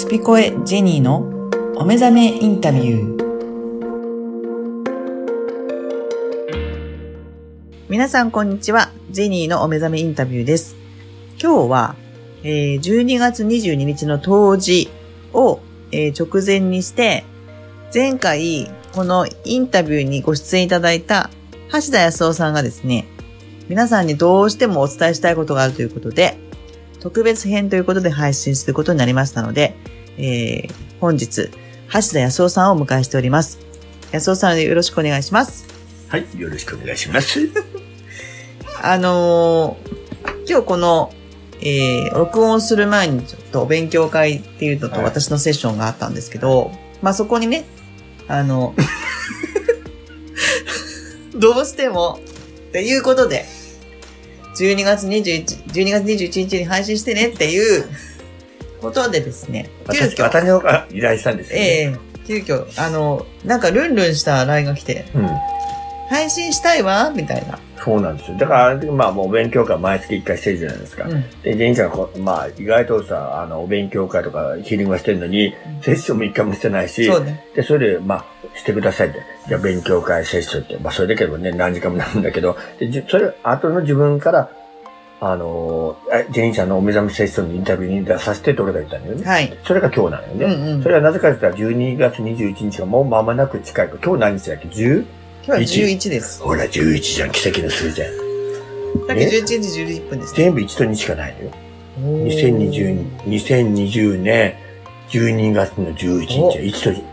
スピコエジェニーのお目覚めインタビュー。皆さんこんにちは。ジェニーのお目覚めインタビューです。今日は、えー12月22日の当時を、えー直前にして、前回このインタビューにご出演いただいた橋田康夫さんがですね、皆さんにどうしてもお伝えしたいことがあるということで、特別編ということで配信することになりましたので、えー本日、橋田康夫さんをお迎えしております。康夫さんよろしくお願いします。はい、よろしくお願いします。あのー今日この、えー録音する前にちょっとお勉強会っていうのとはい私のセッションがあったんですけど、まあそこにね、あの、どうしても、っていうことで、12月21、12月21日に配信してねっていうことでですね、急私、遽、私の方から依頼したんですよ、ね。ええ急遽、あの、なんかルンルンした LINE が来て、うん。配信したいわみたいな。そうなんですよ。だから、まあ、もうお勉強会毎月1回してるじゃないですか。うん。で、ジェニーちゃんがこう、まあ、意外とさ、あの、お勉強会とかヒーリングはしてるのに、セッションも1回もしてないし、そうね。で、それで、まあ、してくださいって。じゃあ、勉強会セッションって、まあ、それだけでもね、何時間もなるんだけど、で、じそれ、後の自分から、あのジェニーちゃんのお目覚めセッションのインタビューに出させてって俺が言ったんだよね。はい。それが今日なのよね。うんうんそれはなぜかと言ったら12月21日がもう間もなく近い。今日何日だっけ？10? 今日は11です。ほら、11じゃん。奇跡の数字じゃん。さっき11時11分ですね。全部1と2しかないのよ。おー2020、2020年12月の11日お1と2。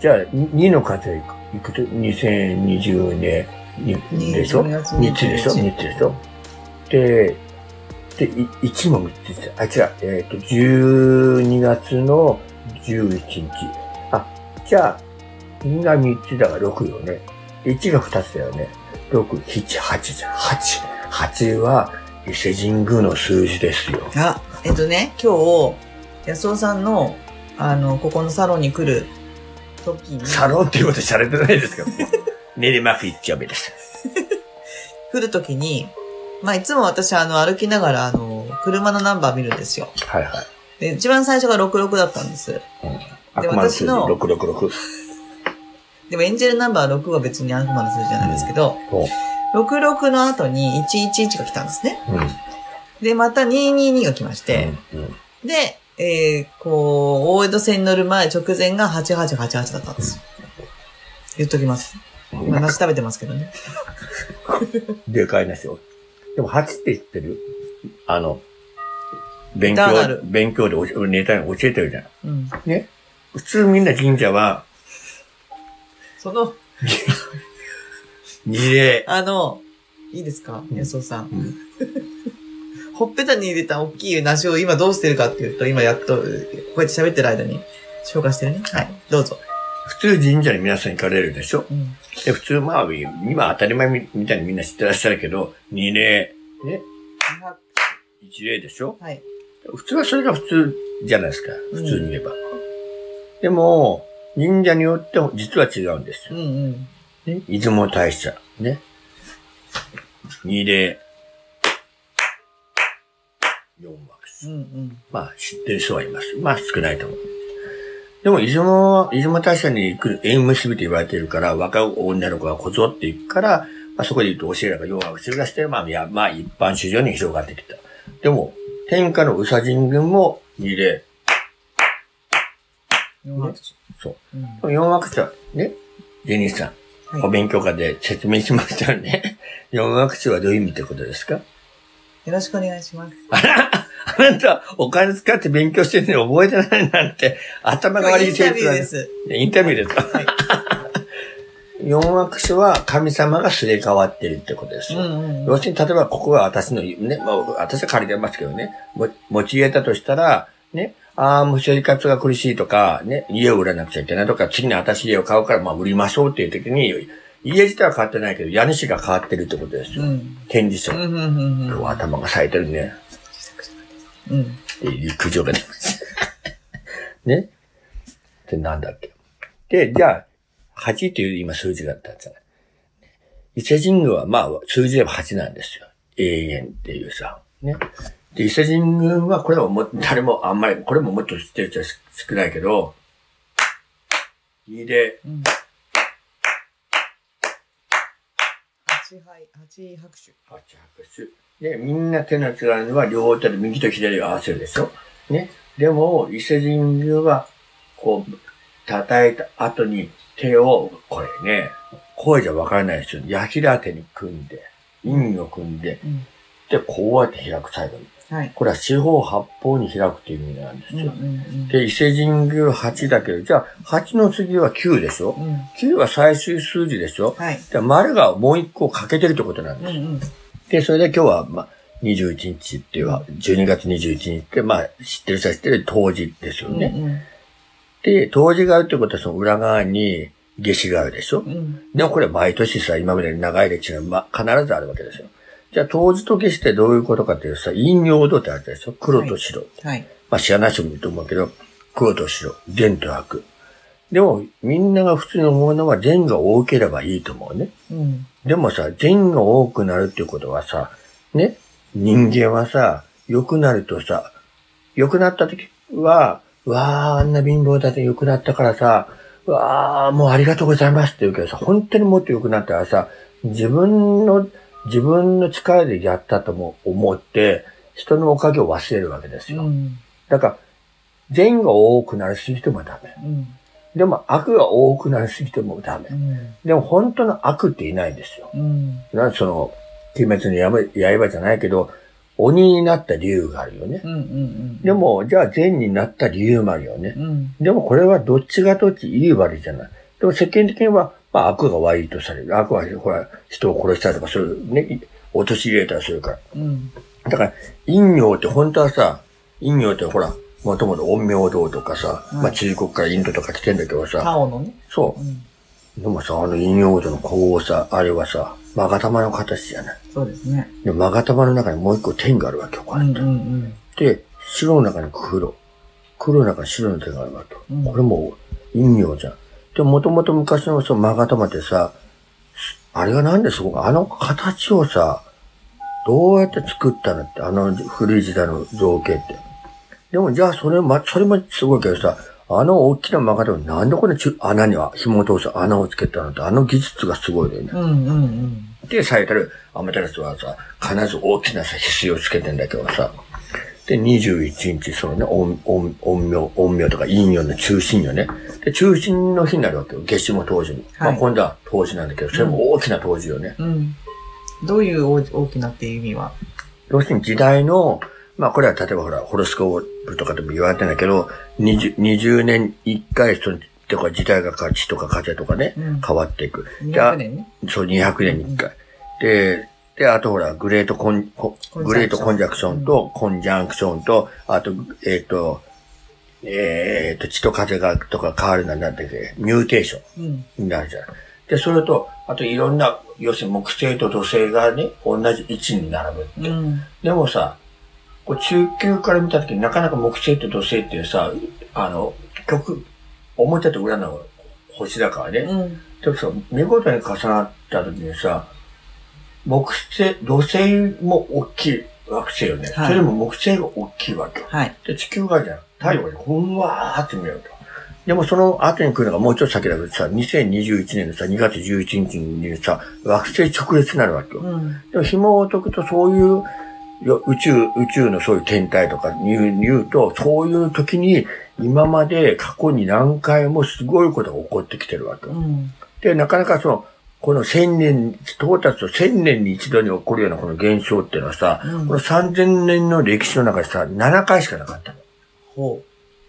じゃあ、2の数はいくいくと ?2020 年にでしょ？12月 ?3 つでしょ ?3 つでしょ？で、で、い1も3つですよ。あ、違う。えっ、と、12月の11日。あ、じゃあ、2が3つだから6よね。1が2つだよね。6、7、8じゃん。8。8は伊勢神宮の数字ですよ。あ、えっとね、今日、安尾さんの、あの、ここのサロンに来る時に、サロンっていうことされてないですけど。練馬区一丁目です。来る時に、まあ、いつも私、あの、歩きながら、あの、車のナンバー見るんですよ。はいはい。で、一番最初が66だったんです。悪魔の数字私の666。でも、エンジェルナンバー6は別に悪魔の数字じゃないですけど、お66の後に111が来たんですね。うん。で、また222が来まして、うんうんで、えー、こう、大江戸線に乗る前、直前が8888だったんです。言っときます。今、梨食べてますけどね。でかいなしよ。でも8って言ってる？あの、勉強勉強でおしネタに教えてるじゃん。うん。ね？普通みんな神社は、その、二礼。あの、いいですか？うん安尾さん。うん ほっぺたに入れた大きい梨を今どうしてるかっていうと、今やっと、こうやって喋ってる間に紹介してるね。はい。どうぞ。普通神社に皆さん行かれるでしょ？うん。で、普通まあ、今当たり前みみたいにみんな知ってらっしゃるけど、二礼、ね、一礼でしょ？はい。普通はそれが普通じゃないですか。普通に言えば。でも、神社によっても実は違うんですよ。うんうん。ね、出雲大社。ね。二礼。四幕うんうん。まあ、知ってる人はいます。まあ、少ないと思う。でも、出雲、出雲大社に行く縁結びと言われているから、若い女の子がこぞっていくから、まあ、そこで言うと、教えらが四幕するがして、まあ、いや、まあ、一般市場に広がってきた。でも、天下の宇佐神宮も二礼。四拍手そう。うん四幕者、ね、ジェニーさん、はいお勉強会で説明しましたよね。四幕者はどういう意味ってことですか？よろしくお願いします。あら、あなた、お金使って勉強してるのに覚えてないなんて、頭が悪いインタビューで生す。徒インタビューですか？はい。四枠書は神様がすれ替わってるってことですよ。うんうん。要するに、例えばここは私の、ね、まあ、私は借りてますけどね、も持ち家だとしたら、ね、ああ、もう生活が苦しいとか、ね、家を売らなくちゃいけないとか、次に私家を買うから、まあ、売りましょうっていう時に、家自体は変わってないけど、家主が変わってるってことですよ。うん。展示書。うんうんうん今日は頭が冴えてるね。うん。うん。陸上が出ました。ねで、なんだっけ。で、じゃあ、8っていう今数字だったんじゃない。伊勢神宮はまあ、数字では8なんですよ。永遠っていうさ。ね。で、伊勢神宮は、これはもう誰もあんまり、これももっと知ってる人は少ないけど、2で、うん。八杯、八拍手。八拍手。で、みんな手のつがるのは両手で右と左を合わせるでしょ。ね。でも、伊勢神宮は、こう、叩いた後に手を、これね、声じゃわからないですよ。矢平手に組んで、陰を組んで、うん。で、こうやって開く最後に。はい。これは四方八方に開くっていう意味なんですうんうんよ。うん。で、伊勢神宮8だけど、じゃあ、8の次は9でしょ？うん。?9 は最終数字でしょ？はい。で丸がもう一個欠けてるってことなんです。うんうん。で、それで今日は、まあ、21日っていうか、12月21日って、まあ、知ってる人は知ってる冬至ですよね。うんで、冬至があるってことはその裏側に夏至があるでしょ？うん。うん。でもこれ毎年さ、今まで長い歴史が、まあ、必ずあるわけですよ。じゃあ、冬至と夏至ってどういうことかっていうとさ、陰陽度ってあるでしょ黒と白。はい。まあ、知らない人もいると思うけど、黒と白、善と悪。でも、みんなが普通に思うのは善が多ければいいと思うね。うん。でもさ、善が多くなるっていうことはさ、ね、人間はさ、良くなるとさ、良くなった時は、わー、あんな貧乏だって良くなったからさ、わー、もうありがとうございますって言うけどさ、本当にもっと良くなったらさ、自分の、自分の力でやったとも思って、人のおかげを忘れるわけですよ。うん。だから、善が多くなりすぎてもダメ。うん。でも悪が多くなりすぎてもダメう。ん。でも本当の悪っていないんですよ。うん。なその、鬼滅の刃刃じゃないけど、鬼になった理由があるよね。で、も、じゃあ善になった理由もあるよね。うん。でもこれはどっちがどっちいい悪いじゃない。でも世間的には、まあ悪が悪いとされる。悪はほら、人を殺したりとかそういうね、落とし入れたりするから。うん。だから、陰陽って本当はさ、陰陽ってほら、もともと陰陽道とかさ、うんまあ中国からインドとか来てんだけどさ、青のね。そうん。う。でもさ、あの陰陽道のこうさ、あれはさ、勾玉の形じゃない。そうですね。で、勾玉の中にもう一個点があるわけよ、こうやって。うん。うん。で、白の中に黒。黒の中に白の点があるわけよ。うんこれも陰陽じゃん。で、もともと昔のその勾玉ってさ、あれがなんでそこが、あの形をさ、どうやって作ったのって、あの古い時代の造形って。でもじゃあそれま、それもすごいけどさ、あの大きな勾玉なんでこれち穴には紐を通す穴をつけたのって、あの技術がすごいよね。うん。うん。うん。で、最たるアマテラスはさ、必ず大きなさ、翡翠をつけてんだけどさ、で、21日、そのね、陰陰陰陽、陰陽とか陰陽の中心よね。で、中心の日になるわけよ。夏至も冬至に。はいまあ今度は冬至なんだけど、それも大きな冬至よね。うん。どういう大大きなっていう意味は？要するに時代の、まあこれは例えばほら、ホロスコープとかでも言われてんだけど、20, 20年1回、その、とか時代が変わ地とか風とかね、うん変わっていく。で200年ね。そう、200年に1回。で、で、あとほら、グレートコン、グレートコンジャクションと、コンジャンクションと、あと、えっ、と、えっ、と、血と風がとか変わるなんだっけ、ミューテーショうん。ンになるじゃん。で、それと、あといろんな、要するに木星と土星がね、同じ位置に並ぶって。うん。でもさ、こう中級から見たときになかなか木星と土星っていうさ、あの、極、表と裏の星だからね。うん。でもさ、見事に重なった時にさ、木星、土星も大きい惑星よね。はいそれも木星が大きいわけよ。はい。で、地球がじゃん。太陽がね、ふんわーって見えると。でもその後に来るのがもうちょっと先だけどさ、2021年のさ、2月11日にさ、惑星直列になるわけよ。うん。でも紐を解くとそういう、よ宇宙、宇宙のそういう天体とか言う言うと、そういう時に今まで過去に何回もすごいことが起こってきてるわけよ。うん。で、なかなかその、この千年、到達と千年に一度に起こるようなこの現象っていうのはさ、うんこの3000年の歴史の中でさ、7回しかなかったの。ほ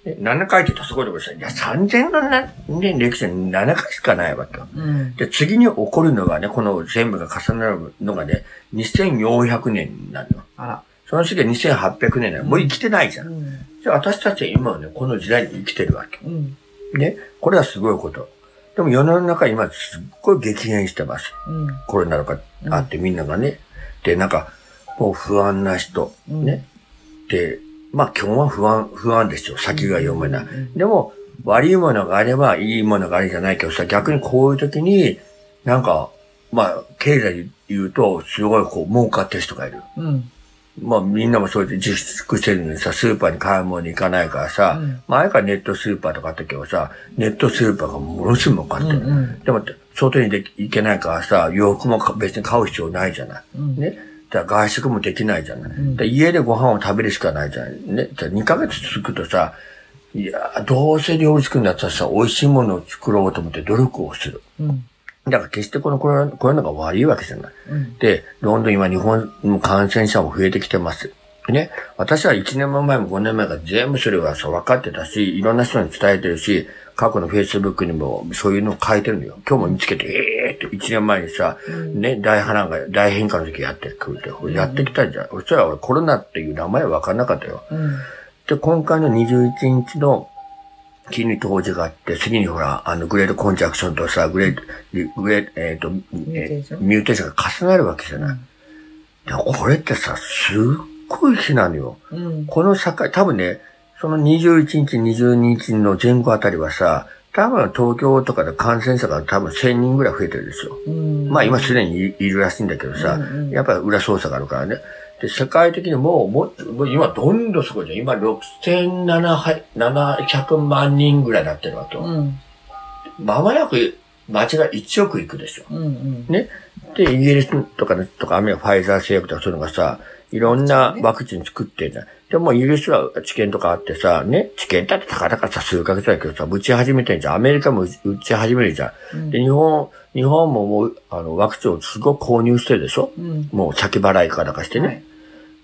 で7回って言ったらすごいところでさ、いや、3000のな年歴史に7回しかないわけよ。う。うん。で、次に起こるのがね、この全部が重なるのがね、2400年になるの。あら。その次は2800年なの。もう生きてないじゃ。うんん。で私たちは今はね、この時代に生きてるわけ。うん。ね。これはすごいこと。でも世の中今すっごい激変してます。うん。コロナとかあってみんながね。で、なんか、もう不安な人。うんね。で、まあ今日は不安、不安ですよ。先が読めない。うんでも、悪いものがあればいいものがあるじゃないけどさ、逆にこういう時に、なんか、まあ、経済で言うと、すごいこう、儲かってる人がいる。うん。まあみんなもそうやって自粛してるのにさ、スーパーに買い物に行かないからさ、うん前からネットスーパーとかあったけどさ、ネットスーパーがものすごい儲かってる。うんうんでも、外にで行けないからさ、洋服もか別に買う必要ないじゃない。うんね。だ外食もできないじゃない。んで家でご飯を食べるしかないじゃない。ね。だ2ヶ月続くとさ、いや、どうせ料理作るんだったらさ、美味しいものを作ろうと思って努力をする。うん。だから決してこのコロナコロナが悪いわけじゃない。うん。で、どんどん今日本の感染者も増えてきてます。ね。私は1年前も5年前から全部それはさ分かってたし、いろんな人に伝えてるし、過去の Facebook にもそういうのを書いてるのよ。今日も見つけて、ええー、って1年前にさ、ね、大波乱が、大変化の時やってくるって、やってきたじゃん。そしたら俺コロナっていう名前は分かんなかったよ。うん。で、今回の21日の木に当時があって、次にほら、あの、グレードコンジャクションとさ、グレード、グレード、えっ、ーテーションえーミューテーションが重なるわけじゃない。でこれってさ、すっごい日なのよ。うん。この境、多分ね、その21日、22日の前後あたりはさ、多分東京とかで感染者が多分1000人ぐらい増えてるんですよ。うん。まあ今すでにいいるらしいんだけどさ、うんうんやっぱり裏操作があるからね。で、世界的にもう、もっ今どんどんすごいじゃん。今6700万人ぐらいになってるわけよ。うん。まもなく街が1億いくでしょ。うん。うん。ね。で、イギリスとかね、とか、アメリカ、ファイザー製薬とかそういうのがさ、いろんなワクチン作ってんじゃん。でも、イギリスは治験とかあってさ、ね、治験だってたかだかさ、数ヶ月だけどさ、打ち始めてんじゃん。アメリカも打ち始めるじゃん。で、日本、日本ももう、あの、ワクチンをすごく購入してるでしょうん。もう先払いかだかしてね。はい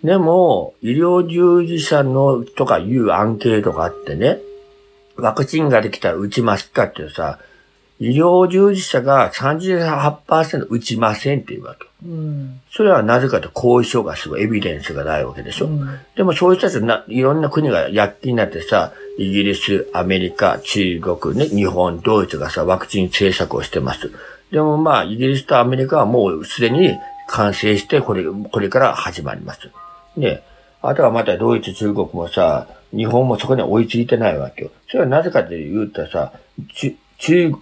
でも、医療従事者のとかいうアンケートがあってね、ワクチンができたら打ちますかっていうさ、医療従事者が38%打ちませんっていうわけ。うん。それはなぜかと後遺症がすごいエビデンスがないわけでしょ。うん。でもそういう人たちな、いろんな国が躍起になってさ、イギリス、アメリカ、中国、ね、日本、ドイツがさ、ワクチン政策をしてます。でもまあ、イギリスとアメリカはもうすでに完成して、これ、これから始まります。ね。あとはまたドイツ、中国もさ、日本もそこに追いついてないわけよ。それはなぜかというとさ、中、中、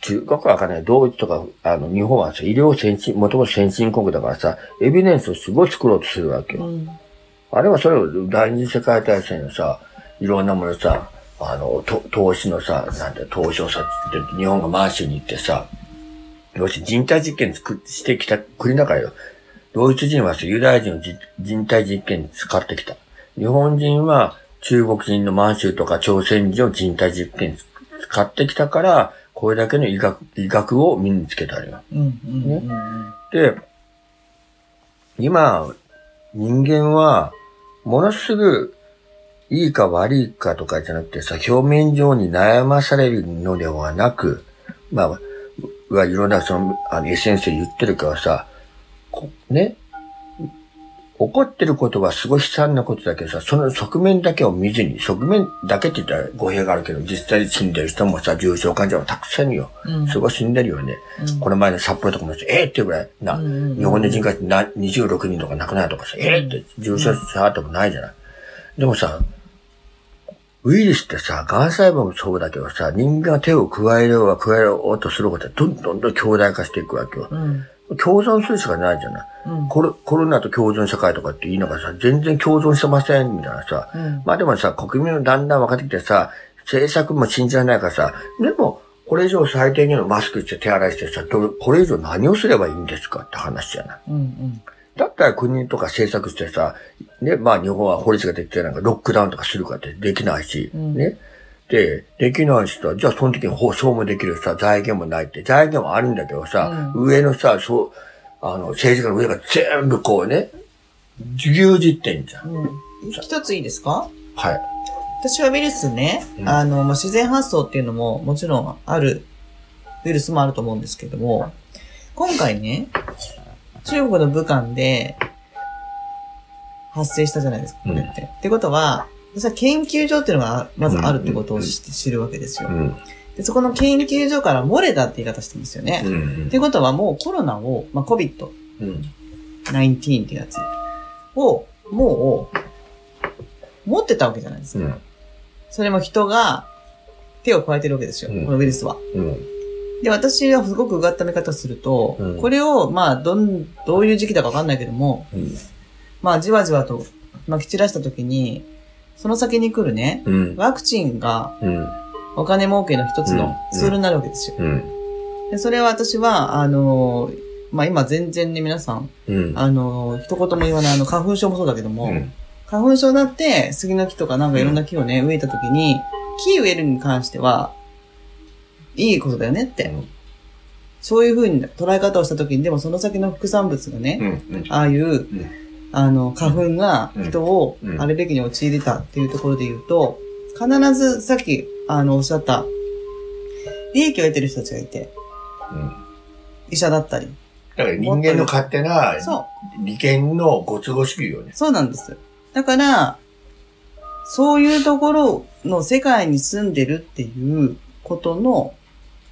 中国はわかんない。ドイツとか、あの、日本はさ、医療先進、もともと先進国だからさ、エビデンスをすごい作ろうとするわけよ。うん。あれはそれを第二次世界大戦のさ、いろんなものさ、あの、と投資のさ、なんて、投資をさ、って日本が満州に行ってさ、要するに人体実験作っしてきた国だからよ。ドイツ人はさ、ユダヤ人をじ人体実験に使ってきた。日本人は中国人の満州とか朝鮮人を人体実験に使ってきたから、これだけの医学、医学を身につけたのよ。うん。うん。うん。で、今、人間は、ものすぐ、いいか悪いかとかじゃなくてさ、表面上に悩まされるのではなく、まあ、はいろんなその、あの、エッセンスで言ってるからさ、こね、怒ってることはすごい悲惨なことだけどさ、その側面だけを見ずに、側面だけって言ったら語弊があるけど、実際に死んでる人もさ、重症患者はたくさんいるよ。うんすごい死んでるよね。うんこの前の札幌とかもえー、ってぐらいな、うんうんうん日本で人口な26人とか亡くなるとかさ、えー、って重症者あってもないじゃない。でもさ、ウイルスってさ、癌細胞もそうだけどさ、人間が手を加えようが加えようとすることはどんどんどん強大化していくわけよ。うん。共存するしかないじゃない。うん。コロコロナと共存社会とかって言いながらさ、全然共存してません、みたいなさ。うん。まあでもさ、国民もだんだん分かってきてさ、政策も信じられないからさ、でも、これ以上最低限のマスクして手洗いしてさ、どこれ以上何をすればいいんですかって話じゃない。うん。うん。だったら国とか政策してさ、ね、まあ日本は法律ができてなんかロックダウンとかするかってできないし、うんね。で、できないしさ、じゃあその時に保証もできるさ、財源もないって、財源はあるんだけどさ、上のさ、そう、あの、政治家の上が全部こうね、牛耳ってんじゃん。うん。一ついいですか？はい。私はウイルスね、うんあの、まあ、自然発生っていうのももちろんある、ウイルスもあると思うんですけども、今回ね、中国の武漢で発生したじゃないですか、これって。ってことは、私は研究所っていうのがまずあるってことを知るわけですよう。ん。で、そこの研究所から漏れたって言い方してますよね。うんってことはもうコロナを、まあ、COVID-19 うん。っていうやつを、もう、持ってたわけじゃないですか。うん。それも人が手を加えてるわけですよ、うんこのウイルスは。うん。で、私はすごくうがった見方すると、うんこれを、まあ、どん、どういう時期だかわかんないけども、うん。まあ、じわじわと撒き散らしたときに、その先に来るね、うん。ワクチンがうん。お金儲けの一つのツールになるわけですよ。うん。でそれは私は、あのーまあ、今全然ね、皆さん、うん。あのー一言も言わない、あの、花粉症もそうだけども、うん。花粉症になって、杉の木とかなんかいろんな木をね、植えたときに、木植えるに関しては、いいことだよねって。うんそういうふうに捉え方をしたときに、でもその先の副産物がね、うん。ああいう、んあの、花粉が人をうんアレルギーに陥れたっていうところで言うと、必ずさっき、あの、おっしゃった、利益を得てる人たちがいて、うん。医者だったり。だから人間の勝手なそう。利権のご都合主義よね。そうなんです。だから、そういうところの世界に住んでるっていうことの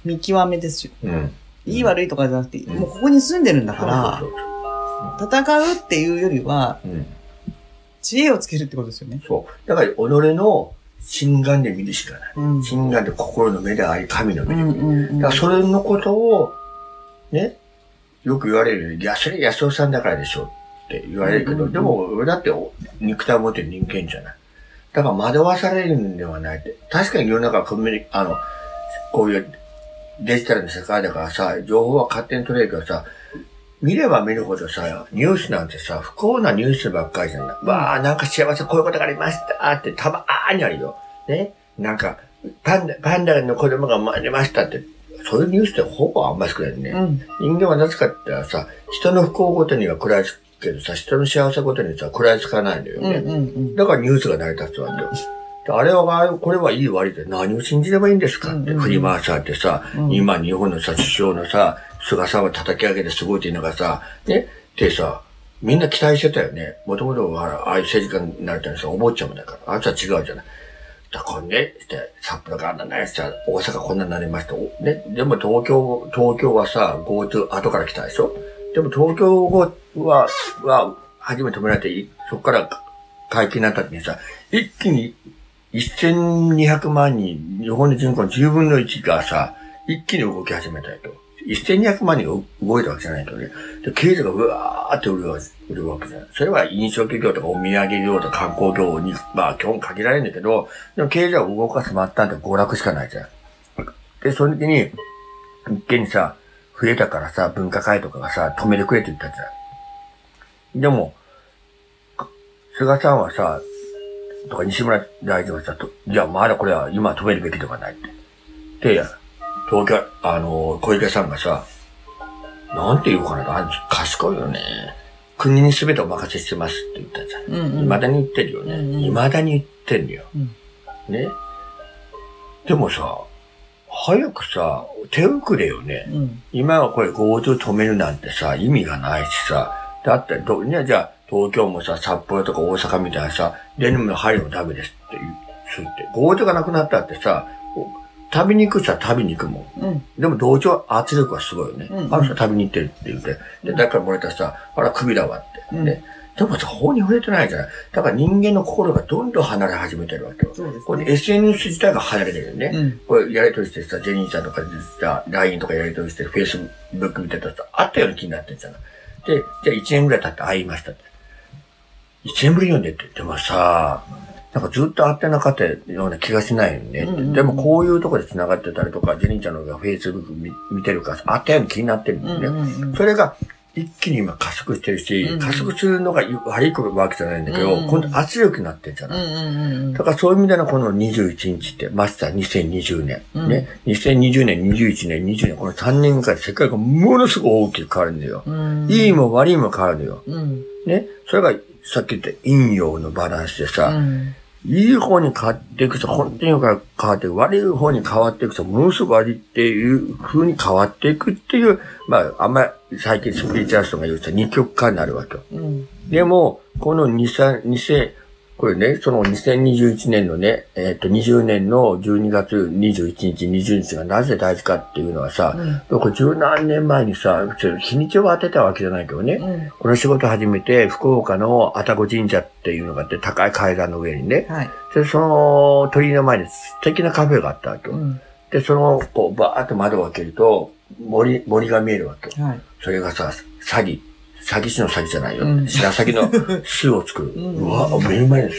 見極めですよ。うん。いい悪いとかじゃなくて、うんもうここに住んでるんだかそうらそ、う戦うっていうよりは、そう。うん。知恵をつけるってことですよね。そう。だから、己の心眼で見るしかない。うん。心眼で心の目であり、神のう目で見る。んうんうん。だから、それのことを、ね、よく言われる、いや、それ安尾さんだからでしょって言われるけど、うんうんうんでも、だって肉体を持ってる人間じゃない。だから惑わされるんではないって。確かに世の中はコミュニ、あの、こういうデジタルの世界だからさ、情報は勝手に取れるけどさ、見れば見るほどさ、ニュースなんてさ、不幸なニュースばっかりじゃない。わあ、なんか幸せこういうことがありましたってたまーにあるよ。ね？なんか、パンダ、パンダの子供が生まれましたって、そういうニュースってほぼあんまり少ないよね。うん。人間はなぜかって言ったらさ、人の不幸ごとには食らいつくけどさ、人の幸せごとにさ、食らいつかないのよね。うんうんうん。だからニュースが成り立つわけよ。であれは、これはいい悪いって何を信じればいいんですかって振り回されてさ、うん今日本のさ、首相のさ、菅さんを叩き上げてすごいって言いながらさ、ね、でさ、みんな期待してたよね。もともとは、ああいう政治家になるためにさ、お坊ちゃまだから。あいつは違うじゃない。だからね、して、札幌があんなないしさ、大阪こんなになりました。ね、でも東京、東京はさ、GoTo 後から来たでしょ？でも東京は、は、初めて止められて、そこから解禁になった時にさ、一気に1200万人、日本の人口の10分の1がさ、一気に動き始めたよと。1200万人が動いたわけじゃないけどね。で、経済がうわーって売るわ売るわけじゃない。それは飲食業とかお土産業とか観光業に、まあ基本限られるんだけど、でも経済を動かす末端って娯楽しかないじゃん。で、その時に、一見にさ、増えたからさ、文化会とかがさ、止めてくれって言ったじゃん。でも、菅さんはさ、とか西村大臣はさ、といや、まだこれは今止めるべきではないって。で、東京、あの、小池さんがさ、なんて言うかな、あ賢いよね。国に全てお任せしてますって言ったじゃん。うんうん。未だに言ってるよね。うんうん未だに言ってんのよ。うんね。でもさ、早くさ、手遅れよね。うん。今はこれ GoTo 止めるなんてさ、意味がないしさ、だってど、じゃあ東京もさ、札幌とか大阪みたいなさ、デニムの針もダメですって言う、って。GoTo がなくなったってさ、旅に行く人は旅に行くもん。うん。でも同調圧力はすごいよね。うんうんあの人は旅に行ってるって言って。で、だから漏れたらさ、あら、首だわって。うんね。でもさ、法に触れてないじゃない。だから人間の心がどんどん離れ始めてるわけよ。そうですこれね。SNS 自体が離れてるよね。うん。これやりとりしてさ、ジェニーさんとかでさ、LINE とかやりとりして、Facebook 見てたらさ、あったような気になってんじゃない。で、じゃあ1年ぐらい経って会いましたって。1年ぶりに読んでって。でもさ、なんかずっと会ってなかったような気がしないよね。うんうんうんでもこういうところで繋がってたりとか、ジェニーちゃんのが Facebook 見見てるからさ、会ったような気になってるんだよね。うんうんうん。それが一気に今加速してるし、うん加速するのが悪いわけじゃないんだけど、うん今度圧力になってるじゃない？うんうんうんうんだからそういう意味でのこの21日って、ましては2020年、うんね、2020年、21年、20年、この3年間で世界がものすごく大きく変わるんだよ。うん。いいも悪いも変わるのよ。うん。ね？それがさっき言った陰陽のバランスでさ、うん。いい方に変わっていくと、本当に変わっていく、悪い方に変わっていくと、ものすごく悪いっていう風に変わっていくっていう、まあ、あんまり最近スピリチュアルストが言うと二極化になるわけよ。うん。でも、この2、3、2000、これね、その2021年のね、えっ、と、20年の12月21日、20日がなぜ大事かっていうのはさ、うん。これ十何年前にさ、日にちを当てたわけじゃないけどね、うん。この仕事始めて、福岡の愛宕神社っていうのがあって、高い階段の上にね、はい。で、その鳥居の前に素敵なカフェがあったわけよ。うん。で、その、こう、バーって窓を開けると、森、森が見えるわけよ。はい。それがさ、詐欺、詐欺師の詐欺じゃないよ。うん白鷺の 巣を作る。うわ、目の前に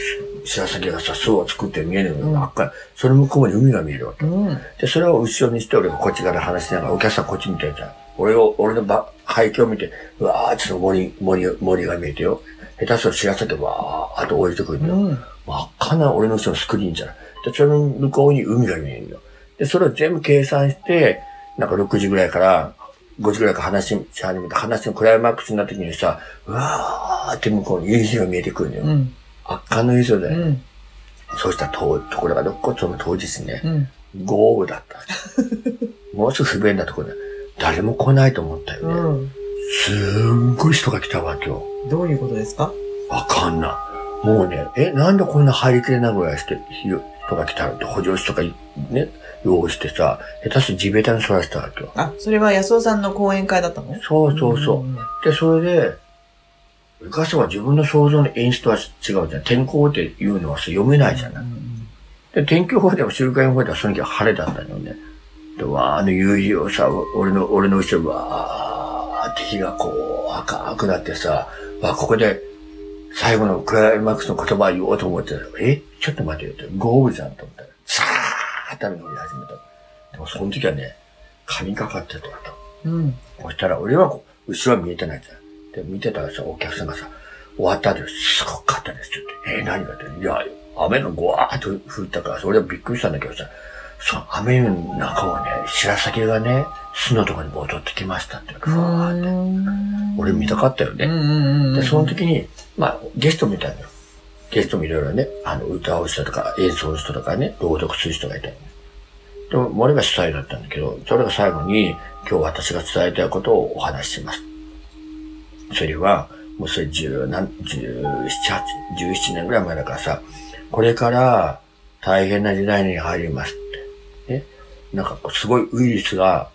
白鷺がさ、巣を作って見えるのうんが、赤い。その向こうに海が見えるわけ。うん。で、それを後ろにして俺がこっちから話しながら、お客さんこっち見てるじゃん。俺を、俺のば背景を見て、うわー、ちょっと森、森、森が見えてよ。下手すると白鷺がわーっと降りてくるんだよ。うん。真っ赤な俺の後ろのスクリーンじゃん。で、その向こうに海が見えるよ。で、それを全部計算して、なんか6時ぐらいから、5時ぐらいから話し始めて、話のクライマックスになった時にさ、うわーって向こうに夕日が見えてくるんだよ。うん。圧巻の映像だよ。うん。そうしたとところがどっこその当日ね、うん。豪雨だった。もうすぐ不便なところで、誰も来ないと思ったよね。うん。すんごい人が来たわけよ。どういうことですか？わかんない。もうね、え、なんでこんな入りきれなぐらいして、ひ人が来たのって補助士とかね、用意してさ、下手して地べたに座らせたわけよ。あ、それは安尾さんの講演会だったの？そうそうそう。んで、それで、昔は自分の想像の演出とは違うじゃん。天候っていうのはさ読めないじゃない。で、天気予報でも週間予報ではその時は晴れだったのね。で、わーあの夕日をさ、俺の、俺の後ろわーって日がこう赤くなってさ、わここで最後のクライマックスの言葉を言おうと思ってたらえちょっと待てよって、豪雨じゃんと思ったら、さーって雨が降り始めた。でもその時はね、神かかってたわけ。うん。そしたら俺はこう、後ろは見えてないじゃん。で、見てたらさ、お客さんがさ、終わった後すごかったですって。えー、何がって。いや、雨がごわーっと降ったからさ、俺はびっくりしたんだけどさ、その雨の中をね、白鷺がね、巣のところに戻ってきましたって。ふわーって。俺見たかったよね。で、その時に、まあ、ゲスト見たのよ。ゲストもいろいろね、あの、歌う人とか、演奏の人とかね、朗読する人がいた。でも、俺が主催だったんだけど、それが最後に、今日私が伝えたいことをお話しします。それは、もうそれ十何、十七、八、十七年ぐらい前だからさ、これから大変な時代に入りますって。ね。なんか、すごいウイルスが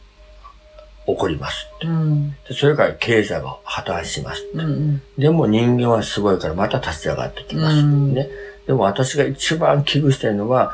起こりますって。うん。でそれから経済が破綻します。うんうん。でも人間はすごいからまた立ち上がってきます。うんね。でも私が一番危惧してるのは、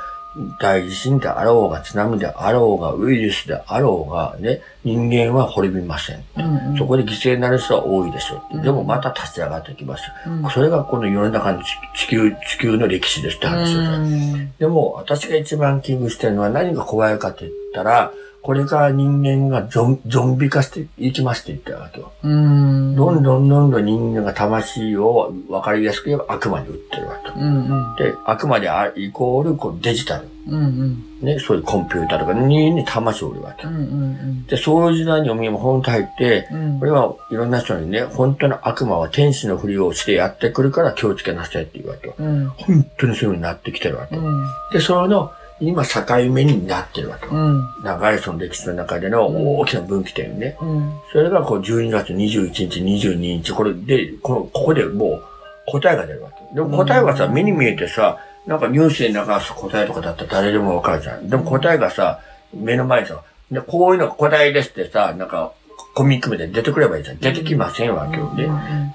大地震であろうが津波であろうがウイルスであろうがね、人間は滅びません。うんうん。そこで犠牲になる人は多いでしょう。うんでもまた立ち上がってきます。うんそれがこの世の中の地地球、地球の歴史ですって話をさうんでも、私が一番危惧してるのは何が怖いかって言ったら、これから人間がゾンゾンビ化していきますって言ってるわけよ。うん。どんどんどんどん人間が魂を分かりやすく言えば悪魔に売ってるわけよ。うんうん。で、悪魔であイコールこうデジタル。うんうん。ね、そういうコンピューターとかにに魂を売るわけよ。うんうんで、そういう時代におみも本当入って、うん。これはいろんな人にね、本当の悪魔は天使のふりをしてやってくるから気をつけなさいっていうわけよ。うん。本当にそういう風になってきてるわけよ。うん。で、その、今境目になってるわけよ。うん。長いその歴史の中での大きな分岐点ね。うん。それがこう12月21日、22日、これで、このここでもう答えが出るわけ。でも答えはさ、うん目に見えてさ、なんかニュースで流す答えとかだったら誰でもわかるじゃん。でも答えがさ、目の前にさ、でこういうのが答えですってさ、なんかコミック名で出てくればいいじゃん。出てきませんわけよね。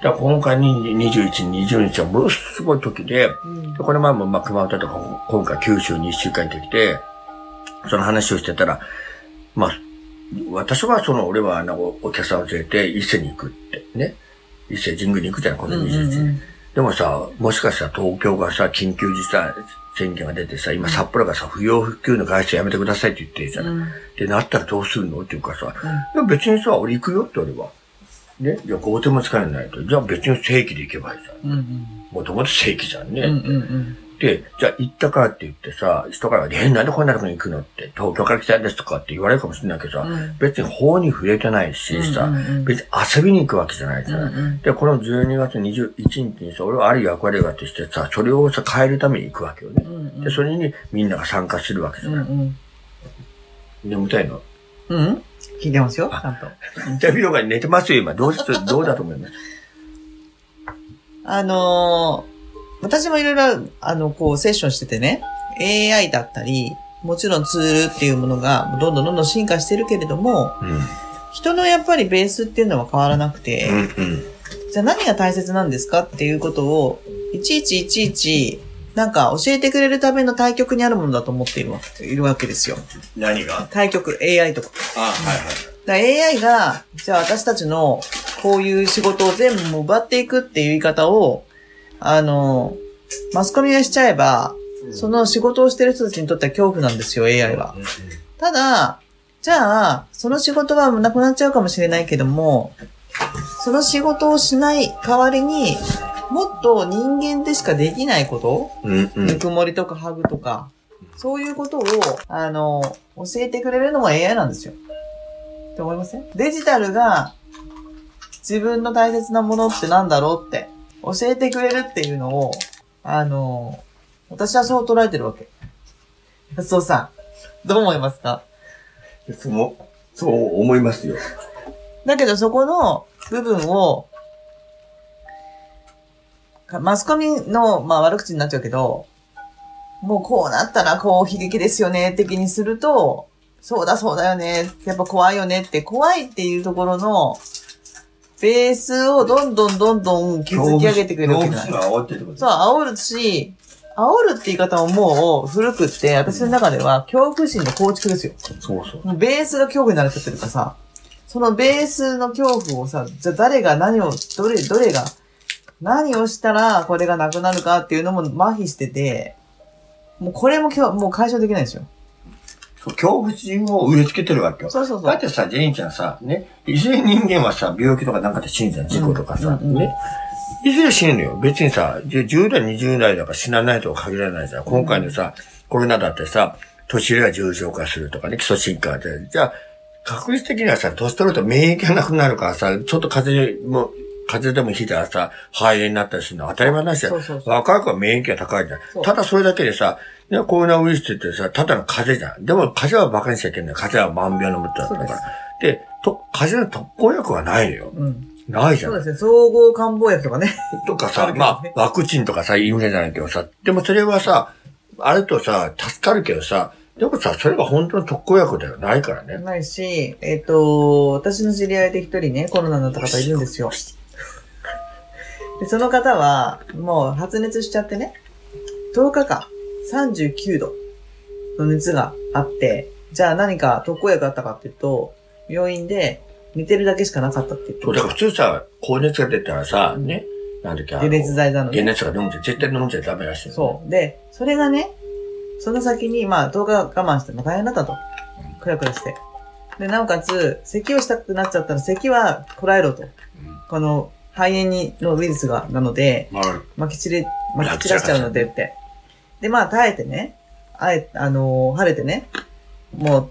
だから今回に21、20日はものすごい時で、うん。でこの前もまあ熊本とか今回九州に一週間行ってきて、その話をしてたら、まあ、私はその、俺はあの、お客さんを連れて伊勢に行くって、ね。伊勢神宮に行くじゃん、この21日。うんでもさ、もしかしたら東京がさ、緊急事態宣言が出てさ、今札幌がさ、不要不急の外出やめてくださいって言ってるじゃん。うん。で、なったらどうするの？っていうかさ、別にさ、俺行くよって俺は。ね。じゃあ、豪邸も使えないと。じゃあ別に正規で行けばいいじゃん。もともと正規じゃんね。うん。うん。で、じゃあ行ったからって言ってさ、人から、え、なんでこんなとこに行くのって、東京から来たんですとかって言われるかもしれないけどさ、うん別に法に触れてないしさ、うんうんうん別に遊びに行くわけじゃないじゃない。うんうんで、この12月21日にさ、俺はある役割があってしてさ、それをさ、変えるために行くわけよね。うん。で、それにみんなが参加するわけじゃうん。ない。うん。眠たいの？うん？聞いてますよ、ちゃんと。インタビューが寝てますよ、今。どうし、どうだと思います？あのー私もいろいろ、あの、こう、セッションしててね、AI だったり、もちろんツールっていうものが、どんどんどんどん進化してるけれども、うん。人のやっぱりベースっていうのは変わらなくて、うんうん。じゃあ何が大切なんですかっていうことを、いちいちいちいち、なんか教えてくれるための対局にあるものだと思っているわいるわけですよ。何が？対局、AI とか。あ、はいはい。だ AI が、じゃあ私たちのこういう仕事を全部奪っていくっていう言い方を、あの、マスコミがしちゃえば、その仕事をしてる人たちにとっては恐怖なんですよ、AI は。ただ、じゃあ、その仕事はなくなっちゃうかもしれないけども、その仕事をしない代わりに、もっと人間でしかできないこと、うんうん。ぬくもりとかハグとか、そういうことを、あの、教えてくれるのも AI なんですよ。って思いません？デジタルが自分の大切なものってなんだろうって教えてくれるっていうのを、あの、私はそう捉えてるわけ。そうさん、どう思いますか？そう、そう思いますよ。だけどそこの部分を、かマスコミの、まあ悪口になっちゃうけど、もうこうなったらこう悲劇ですよね、的にすると、そうだそうだよね、やっぱ怖いよねって、怖いっていうところの、ベースをどんどんどんどん築き上げてくれるわけじゃない煽ってるってことそう、煽るし、煽るって言い方ももう古くって、私の中では恐怖心の構築ですよ。そうそう。ベースが恐怖になっちゃってるからさ、そのベースの恐怖をさ、じゃあ誰が何を、どれ、どれが、何をしたらこれがなくなるかっていうのも麻痺してて、もうこれも今日、もう解消できないんですよ。そう恐怖心を植え付けてるわけよ。そうそうそう。だってさ、ジェインちゃんさ、ね、いずれ人間はさ、病気とかなんかで死ぬじゃん、事故とかさ、うんうんね。いずれ死ぬのよ。別にさ、じゃ10代、20代だから死なないとは限らないじゃん。今回のさ、コロナだってさ、年寄りが重症化するとかね、基礎疾患で。じゃあ、確率的にはさ、年取ると免疫がなくなるからさ、ちょっと風邪も、風邪でもひいたらさ、肺炎になったりするのは当たり前だし、そうそうそう若い子は免疫が高いじゃ。んただそれだけでさ、ね、コロナウイルスってさ、ただの風邪じゃん。でも風邪は馬鹿にしちゃいけない。風邪は万病のもとだったから。でと、風邪の特効薬はないのよ。うん。ないじゃ。そうんですね。総合漢方薬とかね。とかさ、まあ、ワクチンとかさ、インフルエンザなんだけどさ、でもそれはさ、あれとさ、助かるけどさ、でもさ、それが本当の特効薬ではないからね。ないし、えっ、と、私の知り合いで一人ね、コロナになった方いるんですよ。で、その方は、もう発熱しちゃってね、10日間、39度の熱があって、じゃあ何か特効薬あったかっていうと、病院で寝てるだけしかなかったって言ってそう、だから普通さ、高熱が出たらさ、ね、なんだっけ、解熱剤なのね。解熱が飲んじゃ、絶対飲んじゃダメらしいの。そう。で、それがね、その先に、まあ、10日我慢しても大変だったと。クラクラして。で、なおかつ、咳をしたくなっちゃったら、咳はこらえろと。うん。この、肺炎にのウイルスが、なので、まき散れ、撒き散らしちゃうのでって。で、まあ、耐えてね、あえ、あのー晴れてね、もう、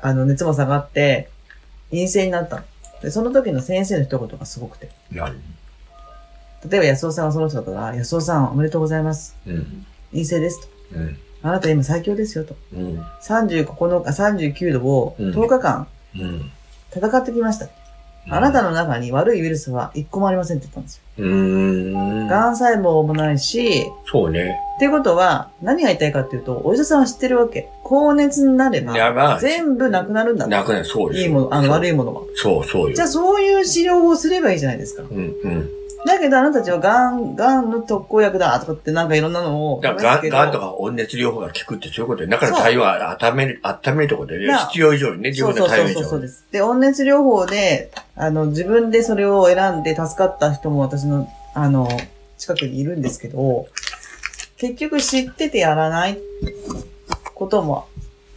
あの、熱も下がって、陰性になったの。で、その時の先生の一言がすごくて。何？例えば安尾さんはその人だったら、安尾さんおめでとうございます。うん。陰性ですと。うん。あなた今最強ですよと。うん。39日、39度をうん10日間うん。戦ってきました。あなたの中に悪いウイルスは一個もありませんって言ったんですよ。うーん。癌細胞もないし、そうね。っていうことは、何が言いたいかっていうと、お医者さんは知ってるわけ。高熱になれやば全部なくなるんだ。なくなる、そうですいいもの、あの悪い。いものは。そう、そうよ。じゃあそういう治療をすればいいじゃないですか。うん、うん。だけどあなたたちは癌、癌の特効薬だとかってなんかいろんなのを。だから、がん、がんとか。か温熱療法が効くってそういうことで、だから体温は温める、温めるところでねな、必要以上にね、自分そうそうそうそう。です。で、温熱療法で、あの、自分でそれを選んで助かった人も私の、あの、近くにいるんですけど、結局知っててやらないことも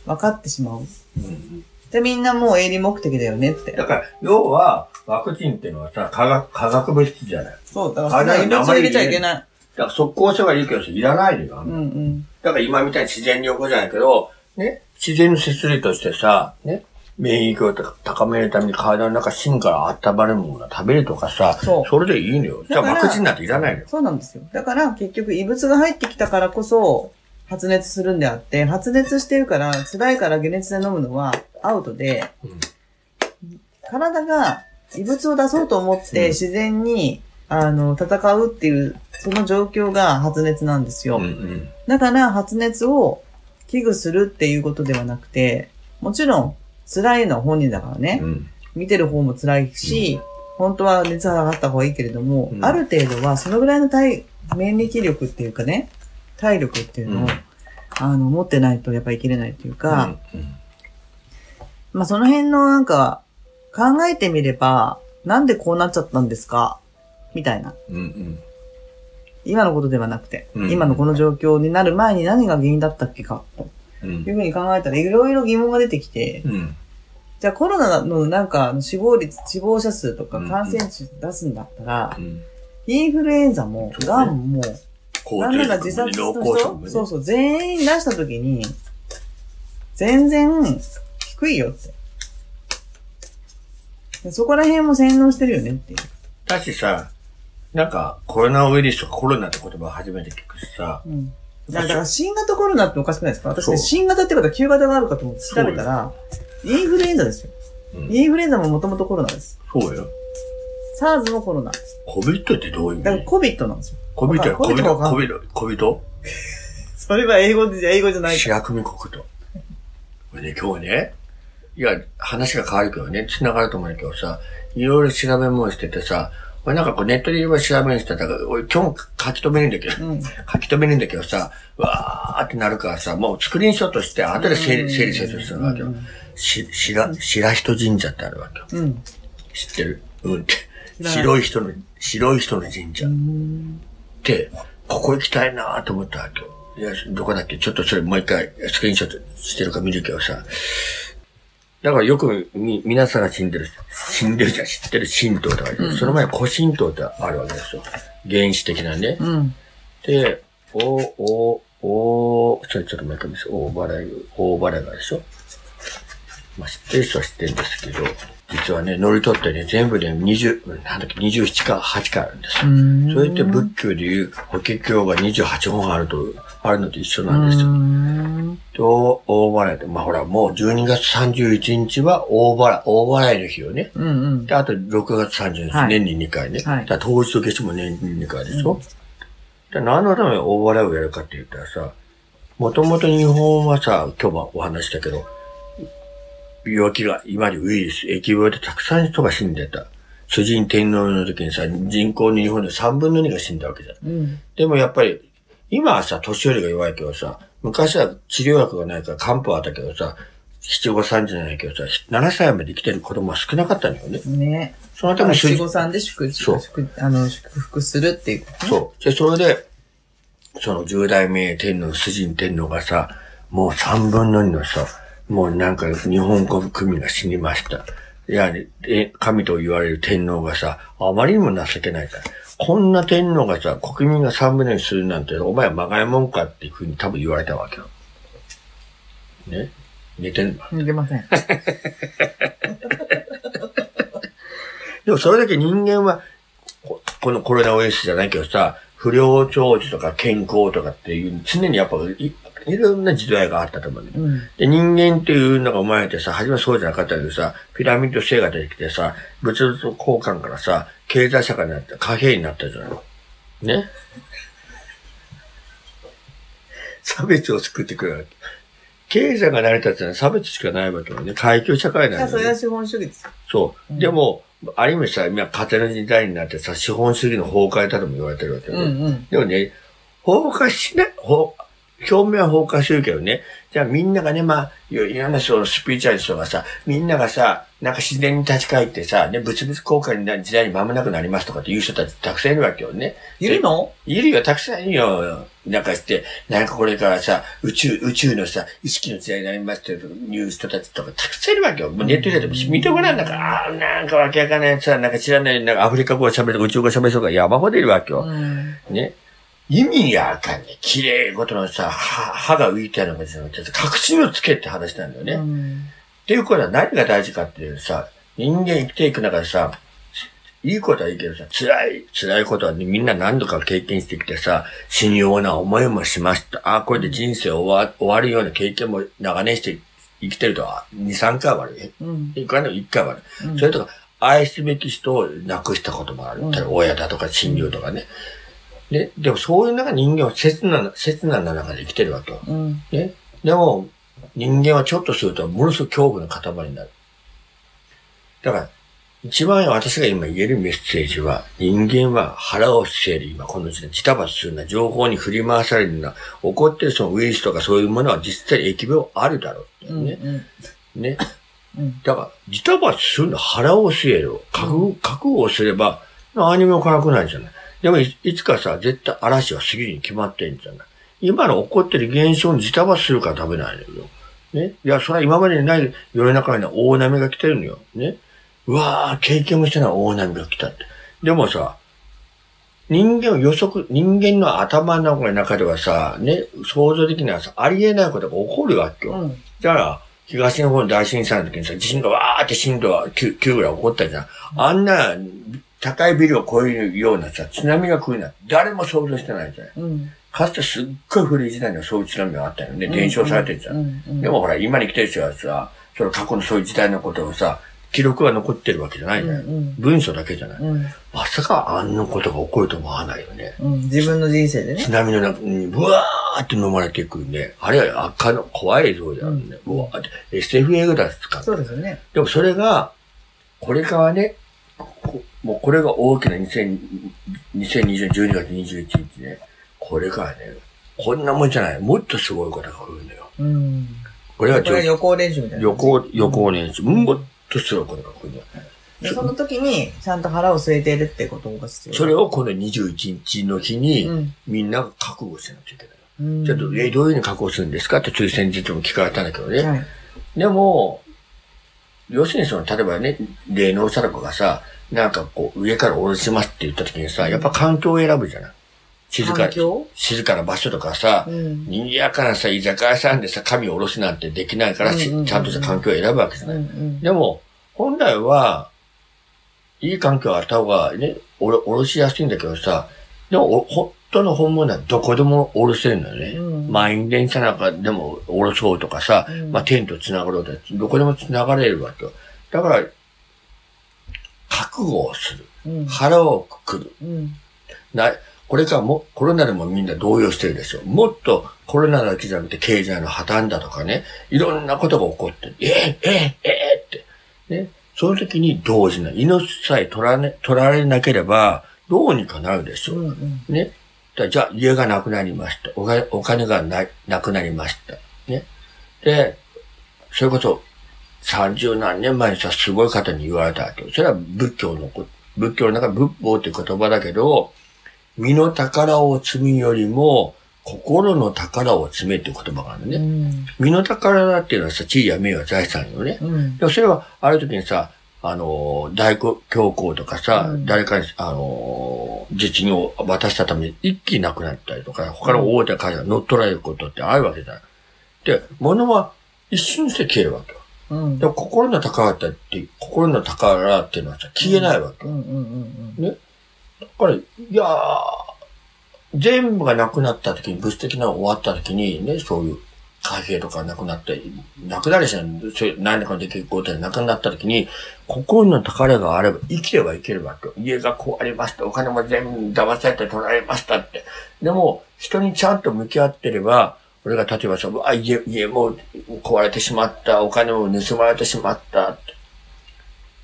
分かってしまう。うんで、みんなもう営利目的だよねってだ。から、要は、ワクチンっていうのはさ、化学、化学物質じゃない。そう、だから異物を入れちゃいけない。だから、即効性はいいけど、いらないのよ。うんうん。だから今みたいに自然に起こじゃないけど、ね、自然の摂理としてさ、ね、免疫を高めるために体の中芯から温まるものを食べるとかさ、そうそれでいいのよ。じゃあワクチンなんていらないのよ。そうなんですよ。だから結局異物が入ってきたからこそ発熱するんであって、発熱してるから辛いから解熱で飲むのはアウトで、体が異物を出そうと思ってうん。自然に、あの、戦うっていう、その状況が発熱なんですよ。うんうん。だから発熱を危惧するっていうことではなくて、もちろん辛いのは本人だからね。うん。見てる方も辛いし、本当は熱が上がった方がいいけれども、うん。ある程度はそのぐらいの体、免疫力っていうかね、体力っていうのを、うん。あの、持ってないとやっぱり生きれないというか、うんうん。まあその辺のなんか、考えてみれば、なんでこうなっちゃったんですか？みたいな。うんうん。今のことではなくて、うん今のこの状況になる前に何が原因だったっけか、とうんいうふうに考えたらいろいろ疑問が出てきて、うん。じゃあコロナのなんか死亡率、死亡者数とかうん感染者出すんだったら、うん。インフルエンザも、ガンも、なんなら自殺脳の人、ね。そうそう、全員出したときに、全然低いよって。でそこら辺も洗脳してるよねっていう。だしさ、なんか、コロナウイルスとかコロナって言葉初めて聞くしさ、うん。だから新型コロナっておかしくないですか？私ね、新型ってことは旧型があるかと思って調べたら、インフルエンザですよ。うんインフルエンザももともとコロナです。そうよ。SARS もコロナ。コビットってどういう意だから味 COVID なんですよ。コビットや、コビッコビット、トがわかんないコビット、コビット？それは英語で、英語じゃないから。白組国と。これね、今日ね、いや、話が変わるけどね、繋がると思うんだけどさ、いろいろ調べ物しててさ、俺なんかこうネットでいろいろ調べにしてたから、俺今日書き留めるんだけど、うん。書き留めるんだけどさ、わーってなるからさ、もうスクリーンショットして、後で整理、整理整理するわけよ。し、白、白人神社ってあるわけよ。うん。知ってる？うんって。白い人の、白い人の神社うっん。て、ここ行きたいなと思ったわけよ。いや、どこだっけ？ちょっとそれもう一回スクリーンショットしてるか見るけどさ。だからよくみ、皆さんが死んでる、死んでるじゃん、知ってる神道とか、うんその前に古神道ってあるわけですよ。原始的なね。うん。で、お、お、お、それちょっともう一回見せ大払い、大払いがでしょまあ、知ってる人は知ってるんですけど、実はね、乗り取ってね、全部で20、なんだっけ、27か8かあるんですよ。うん。それって仏教でいう法華経が28本あると、あるのと一緒なんですよ。うん。と、大払いで、まあほら、もう12月31日は大払い、大払いの日をね。うんうんで、あと6月30日、はい年に2回ね。はいだ当日と消しも年に2回でしょ、で何のために大払いをやるかって言ったらさ、もともと日本はさ、今日もお話ししたけど、病気が、今までウイルス、疫病でたくさん人が死んでた。主人天皇の時にさ、人口の日本で3分の2が死んだわけじゃん。うん。でもやっぱり、今はさ、年寄りが弱いけどさ、昔は治療薬がないから漢方あったけどさ、七五三じゃないけどさ、7歳まで生きてる子供は少なかったのよね。ね。そのため七五三で祝、そう祝、あの、祝福するっていう。そう。で、それで、その十代目天皇、主人天皇がさ、もう三分の二のさ、もうなんか日本国民が死にました。いや、え神と言われる天皇がさ、あまりにも情けないから。こんな天皇がさ、国民が三分の二にするなんて、お前はまがいもんかっていうふうに多分言われたわけよ。ね？寝てんのいけません。でもそれだけ人間は、ここのコロナウイルスじゃないけどさ、不良長寿とか健康とかっていう、常にやっぱいいろんな時代があったと思うんだよ。うん。で、人間っていうのが生まれてさ、初めはそうじゃなかったけどさ、ピラミッド制が出てきてさ、物々交換からさ、経済社会になった、貨幣になったじゃない。ね？差別を作ってくるわけ。経済が成り立つのは差別しかないわけよね。階級社会なんだよね。それは資本主義ですよ。そう。うんでも、ある意味さ、今、風の時代になってさ、資本主義の崩壊だとも言われてるわけうよね。んうん。でもね、崩壊しない、ほ表面は崩壊するけどね、じゃあみんながね、まあ、いろいろなそのスピーチャリストがさ、みんながさ、なんか自然に立ち返ってさ、ね、物々交換になる時代に間もなくなりますとかっていう人たちたくさんいるわけよね。いるの？いるよ、たくさんいるよ。なんかして、なんかこれからさ、宇宙、宇宙のさ、意識の時代になりますっていう人たちとかたくさんいるわけよ。もうネットで見てごらん、なんか、あーなんかわけわかんないやつさ、なんか知らない、なんかアフリカ語が喋るとか宇宙語が喋る人が山ほどいるわけよ。うん。ね。意味がわかんない。綺麗ごとのさ、歯歯が浮いてあるのかじゃなくて、確信をつけって話なんだよね。っうんていうことは何が大事かっていうとさ、人間生きていく中でさ、いいことはいいけどさ、辛い、辛いことは、ね、みんな何度か経験してきてさ、死にような思いもしました。ああ、これで人生終わ終わるような経験も長年して生きてるとは、2、3回はある。うん。いくらでも1回はある。うんそれとか、愛すべき人を亡くしたこともある。うん親だとか親友とかね。ね、でもそういう中人間は切な、切なな中で生きてるわけよ。うん。ね？でも、人間はちょっとするとものすごく恐怖の塊になる。だから、一番私が今言えるメッセージは、人間は腹を据える今この時代、ジタバタするな、情報に振り回されるな、起こってるそのウイルスとかそういうものは実際疫病あるだろうってうん。ね？ね？うん。だから、ジタバチするの腹を据えろ。覚悟、覚悟をすれば、何も辛くないじゃない。でもい、いつかさ、絶対嵐は過ぎるに決まってんじゃない。今の起こってる現象にジタバチするから食べないのよ。ね。いや、それは今までにない世の中には大波が来てるのよ。ね。うわー、経験もしてない大波が来たって。でもさ、人間を予測、人間の頭の中ではさ、ね、想像的にはさ、ありえないことが起こるわけよ。うん。だから、東日本大震災の時にさ、地震がわーって震度は 9, 9ぐらい起こったじゃん。あんな高いビルを超えるようなさ、津波が来るなんて誰も想像してないじゃん。うん。かつてすっごい古い時代にはそういう津波があったよね。伝承されてるじゃん。うん。うん。でもほら、今に来てる人はさ、その過去のそういう時代のことをさ、記録が残ってるわけじゃないじゃん。うん文章だけじゃない。うん。まさかあんなことが起こると思わないよね。うん。自分の人生でね津。波の中に、ブワーって飲まれていくんで、あれは赤の怖い映像じゃんね。うんブワーって。SF 映画だっすかそうですよね。でもそれが、これからね、こもうこれが大きな2000 2020年12月21日ね、これからね、こんなもんじゃない。もっとすごいことが来るんだよ。うん。これはこれ予行練習みたいな。予行、予行年始、もっとすごいことが来るんだよ。でその時に、ちゃんと腹を据えているってことが必要？それをこの21日の日に、うん。みんなが覚悟しなきゃいけない。うん。ちょっと、え、どういうふうに覚悟するんですか？ってつい先日も聞かれたんだけどね。はい。でも、要するにその、例えばね、霊能者がさ、なんかこう、上から下ろしますって言った時にさ、やっぱ環境を選ぶじゃない静か静かな場所とかさ、うん。賑やかなさ、居酒屋さんでさ、神を下ろすなんてできないから、ちゃんとした環境を選ぶわけじゃうん。うない。ん。でも、本来は、いい環境があった方がね、おろ、下ろしやすいんだけどさ、でも、お本当の本物はどこでも下ろせるんだよね。うん満員電車なんかでも下ろそうとかさ、うんまあ、天と繋がろうとどこでも繋がれるわけよ。だから、覚悟をする。うん。腹をくくる。うん。な、これからも、コロナでもみんな動揺してるでしょ。もっとコロナだけじゃなくて経済の破綻だとかね、いろんなことが起こって、えー、えー、えー、って。ね。その時に同時な、命さえ取らね、取られなければ、どうにかなるでしょ。うん。うん。ね。だじゃあ、家がなくなりました。お金お金がななくなりました。ね。で、それこそ、三十何年前にさ、すごい方に言われたわけよ。それは仏教のこ、仏教の中で仏法っていう言葉だけど、身の宝を積むよりも、心の宝を積めっていう言葉があるのうね。ん。身の宝だっていうのはさ、地位や名誉財産よね。うん。でもそれは、ある時にさ、あの、大教皇とかさ、うん誰かに、あの、実業を渡したために一気になくなったりとか、他の大手会社が乗っ取られることってあるわけじゃない。で、物は一瞬して消えるわけよ。うん。でも心の宝って、心の宝っていうのはさ、消えないわけよ。うん。うん。うん。だから、いやー、全部がなくなった時に、物質的なのが終わった時に、ね、そういう貨幣とかなくなって、なくなるじゃん、そういう何らかの出来事でなくなった時に、心の宝があれば生きればいけるわけ。家が壊れました。お金も全部騙されて取られましたって。でも、人にちゃんと向き合ってれば、俺が例えばさ、あ、家、家も壊れてしまった。お金も盗まれてしまった。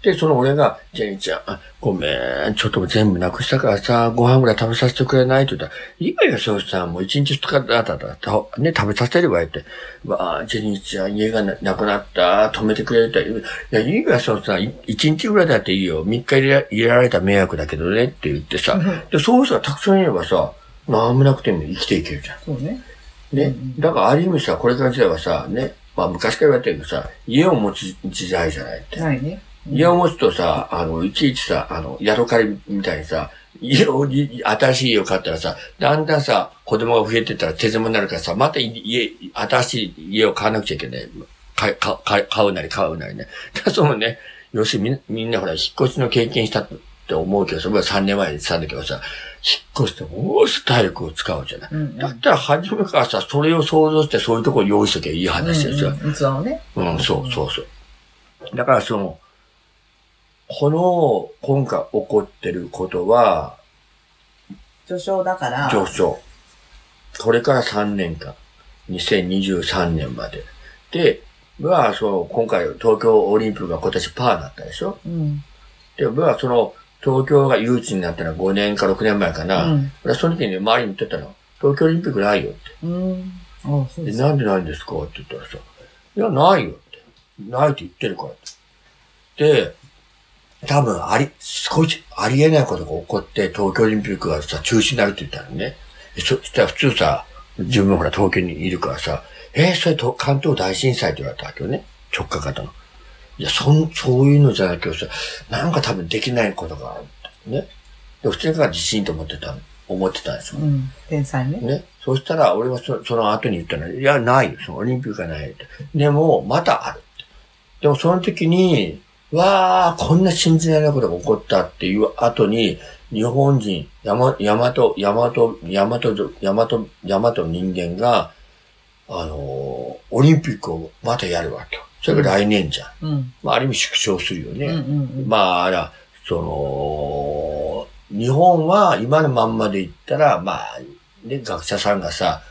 で、その俺が、ジェニーちゃん、あごめん、ちょっと全部なくしたからさ、ご飯ぐらい食べさせてくれない？って言ったら、いいわよ、そうさん、もう一日二日だったら、たね、食べさせればいいって。わあ、ジェニーちゃん、家がななくなった、止めてくれた。いや、いいわよ、そうさ一日ぐらいだっていいよ。三日入れ入れられた迷惑だけどね、って言ってさ、で、そういう人がたくさんいればさ、なんもなくても生きていけるじゃん。そうね。ね。うんだから、ある意味さ、これから時代はさ、ね、まあ昔から言われてるけどさ、家を持つ時代じゃないって。ないね。家を持つとさ、あの、いちいちさ、あの、ヤドカリみたいにさ、家を、い新しい家を買ったらさ、だんだんさ、子供が増えてったら手狭になるからさ、また家、新しい家を買わなくちゃいけない。買か買買うなり買うなりね。だからそのね、要するにみんみんなほら、引っ越しの経験したって思うけど、それは3年前にしたんだけどさ、引っ越してもうすぐ体力を使うじゃない。うん。だったら初めからさ、それを想像してそういうところ用意しときゃいい話ですよ。うん。器をね。うん、そうそうそう。だからその、この、今回起こってることは、序章だから。上昇。これから3年間。2023年まで。で、まあ、その、今回東京オリンピックが今年パーだったでしょ？うん。で、まあ、その、東京が誘致になったのは5年か6年前かな。うん。俺はその時にね周りに言ってたの。東京オリンピックないよって。うん。あそうでで、す。なんでないんですか？って言ったらさ、いや、ないよって。ないって言ってるから。で、多分あり、少しありえないことが起こって東京オリンピックがさ、中止になるって言ったらね。そしたら普通さ、自分ほら東京にいるからさ、えー、それと関東大震災って言われたわけよね。直下型の。いや、そん、そういうのじゃないけどさ、なんか多分できないことがある。ね。で、普通が自信と思ってた、思ってたんですよ。うん。天才ね。ね。そしたら、俺はそその後に言ったのいや、ないよ。そのオリンピックがない。でも、またある。でも、その時に、わー、こんな信じられないことが起こったっていう後に、日本人、山、山と、山と、山と、山と、山と人間が、あのーオリンピックをまたやるわけよ。それが来年じゃん。うん。まあ、ある意味縮小するよね。うんうんうん。まあ、あら、その、日本は今のまんまで言ったら、まあ、ね、学者さんがさ、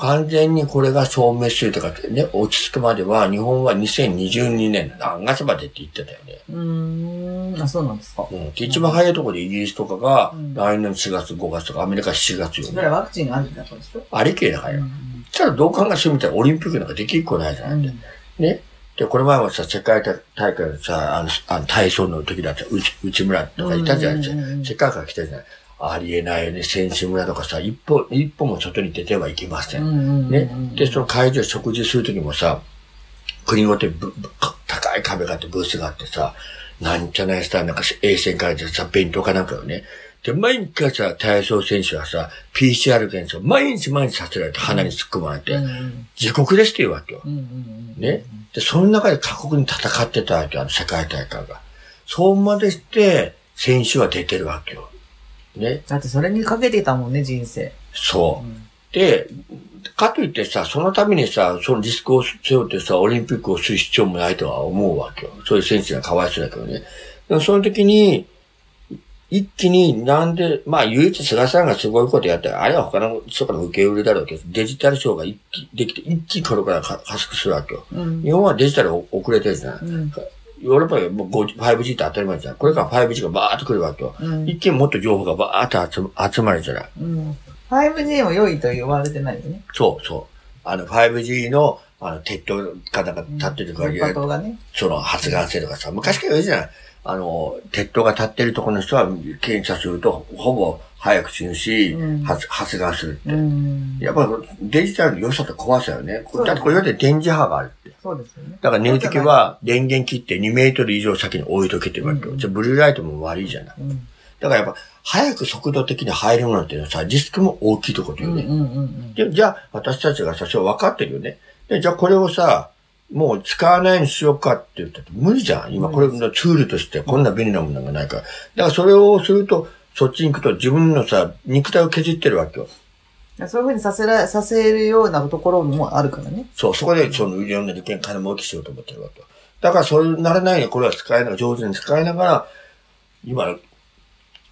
完全にこれが消滅するとかってね、落ち着くまでは、日本は2022年の何月までって言ってたよね。うーん。あ、そうなんですか。うん。で一番早いところでイギリスとかがうん、来年4月、5月とか、アメリカ7月よね。それはワクチンがあるんだったんでしょありきれだからよ。うんただどう考えてみたらオリンピックなんかできっこないじゃない、うん。ね。で、これ前もさ、世界大会でさ、あの、あの体操の時だったら、内内村とかいたじゃないですか。世界から来たじゃない。ありえないよね。選手村とかさ、一歩、一歩も外に出てはいけません。んね。で、その会場で食事する時もさ、国ごとに高い壁があって、ブースがあってさ、なんじゃないさ、なんか衛星からでさ、弁当かなんかよね。で、毎回さ、体操選手はさ、PCR 検査を毎日毎日させられて鼻に突っ込まれて、うんうん自国ですって言うわけよ。ね。で、その中で過酷に戦ってたわけよ、あの世界大会が。そうまでして、選手は出てるわけよ。ね。だってそれにかけてたもんね、人生。そうう。で、かといってさ、そのためにさ、そのリスクを背負ってさ、オリンピックをする必要もないとは思うわけよ。そういう選手がかわいそうだけどね。でもその時に、一気になんで、まあ唯一菅さんがすごいことやったら、あれは他の人から受け売りだろうけど、デジタルショーが一気できて、一気にこれからか加速するわけよ。うん。日本はデジタル遅れてるじゃん。うん。ヨーロッパはもう 5G 5G って当たり前じゃん。これから 5G がバーっと来るわけよ。うん一気にもっと情報がバーっと集ま集まるじゃない。うん。5G も良いと言われてないよね。そうそう。あの 5G の、あの、鉄塔かなんか立ってるから、電波塔がね。その発がん性とかさ、昔から言うじゃない。あの、鉄塔が立ってるところの人は検査すると、ほぼ早く死ぬし、うん発発がんするって。うん。やっぱデジタルの良さと怖さよね。だってこれだって電磁波があるって。そうですよね。だから寝るときは電源切って2メートル以上先に置いとけって言われてうんじゃあブルーライトも悪いじゃない。うん。だからやっぱ早く速度的に入るものっていうのはさ、リスクも大きいところよね。じゃあ私たちがさ、それ分かってるよね。で、じゃあこれをさ、もう使わないにしようかって言ったって無理じゃん。今これのツールとしてこんな便利なものがないから。だからそれをすると、そっちに行くと自分のさ、肉体を削ってるわけよ。うん。そういうふうにさせら、させるようなところもあるからね。そう、そこでそのいろんな利権金儲けしようと思ってるわけよ。だからそうならないようにこれは使いながら、上手に使いながら、今、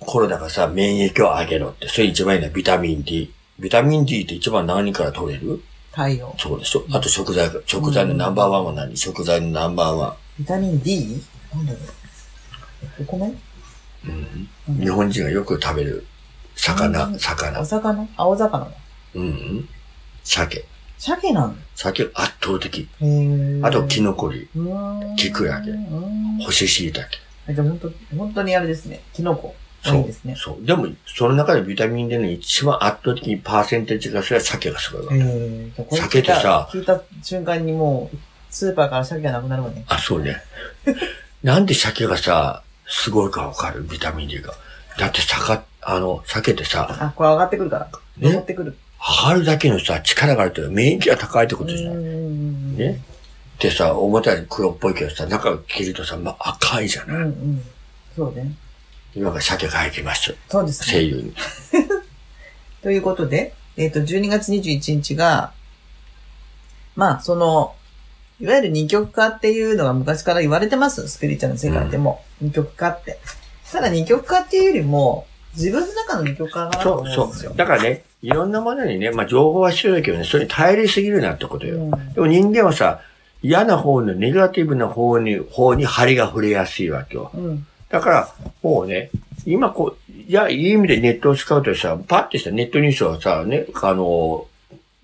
コロナがさ、免疫を上げろって、それ一番いいのはビタミン D。ビタミン D って一番何から取れる？太陽。そうでしょ。あと食材が、食材のナンバーワンは何？食材のナンバーワビタミン D? なんだろう。お米？ン。うん。日本人がよく食べる魚、うん魚お。魚？青魚？だ。うんうん。鮭。鮭なの鮭圧倒的。あと、キノコ類。キクラゲうん干し椎茸。あじゃあ本当本当にあれですね。キノコ。そうですね。そう。でも、その中でビタミン D の一番圧倒的にパーセンテージがそれは鮭がすごいわけ。鮭ってさ聞いた瞬間にもう、スーパーから鮭がなくなるわね。あ、そうね。なんで鮭がさ、すごいかわかる？ビタミン D が。だって魚、あの、鮭ってさ、あ、これ上がってくるから。ね？登ってくる。上がるだけのさ、力があるって免疫が高いってことじゃない？んね？でさ、表は黒っぽいけどさ、中を切るとさ、まあ、赤いじゃうんない。うん。そうね。今から鮭が入ってきます。そうですね。声優に。ということで、えっ、と、12月21日が、まあ、その、いわゆる二極化っていうのが昔から言われてます。スピリチュアルの世界でも。二極化って。ただ二極化っていうよりも、自分の中の二極化かなとそう、そ思うんですよう。。だからね、いろんなものにね、まあ、情報は必要だけどね、それに頼りすぎるなってことよ。うんでも人間はさ、嫌な方のネガティブな方に、方に針が触れやすいわけよ。うん。だから、もうね、今こう、いや、いい意味でネットを使うとさ、パッてしたネットニュースはさ、ね、あの、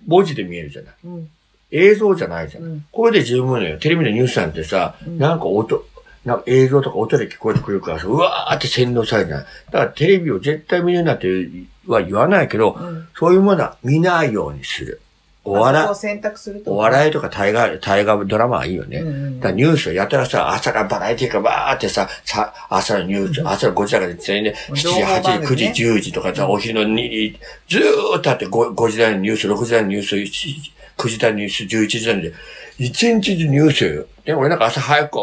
文字で見えるじゃない。うん。映像じゃないじゃん。うん。これで十分だよ。テレビのニュースなんてさ、うんなんか音、なんか映像とか音で聞こえてくるからさ、うわーって洗脳されるじゃない。だからテレビを絶対見るなっては言わないけど、うん。そういうものは見ないようにする。お笑を選択するい、と。お笑いとか大河、大河ドラマはいいよね。うんうんだニュースをやったらさ、朝からバラエティーがバーってさ、さ、朝のニュース、うん。朝の5時だから全然ね、7時、情報番8時、9組ね。時、10時とかさ、お昼の2、ずーっとあって 5, 5時台のニュース、6時台のニュース、7時9時台のニュース、11時台のニュース、一日中ニュースよ。で、俺なんか朝早く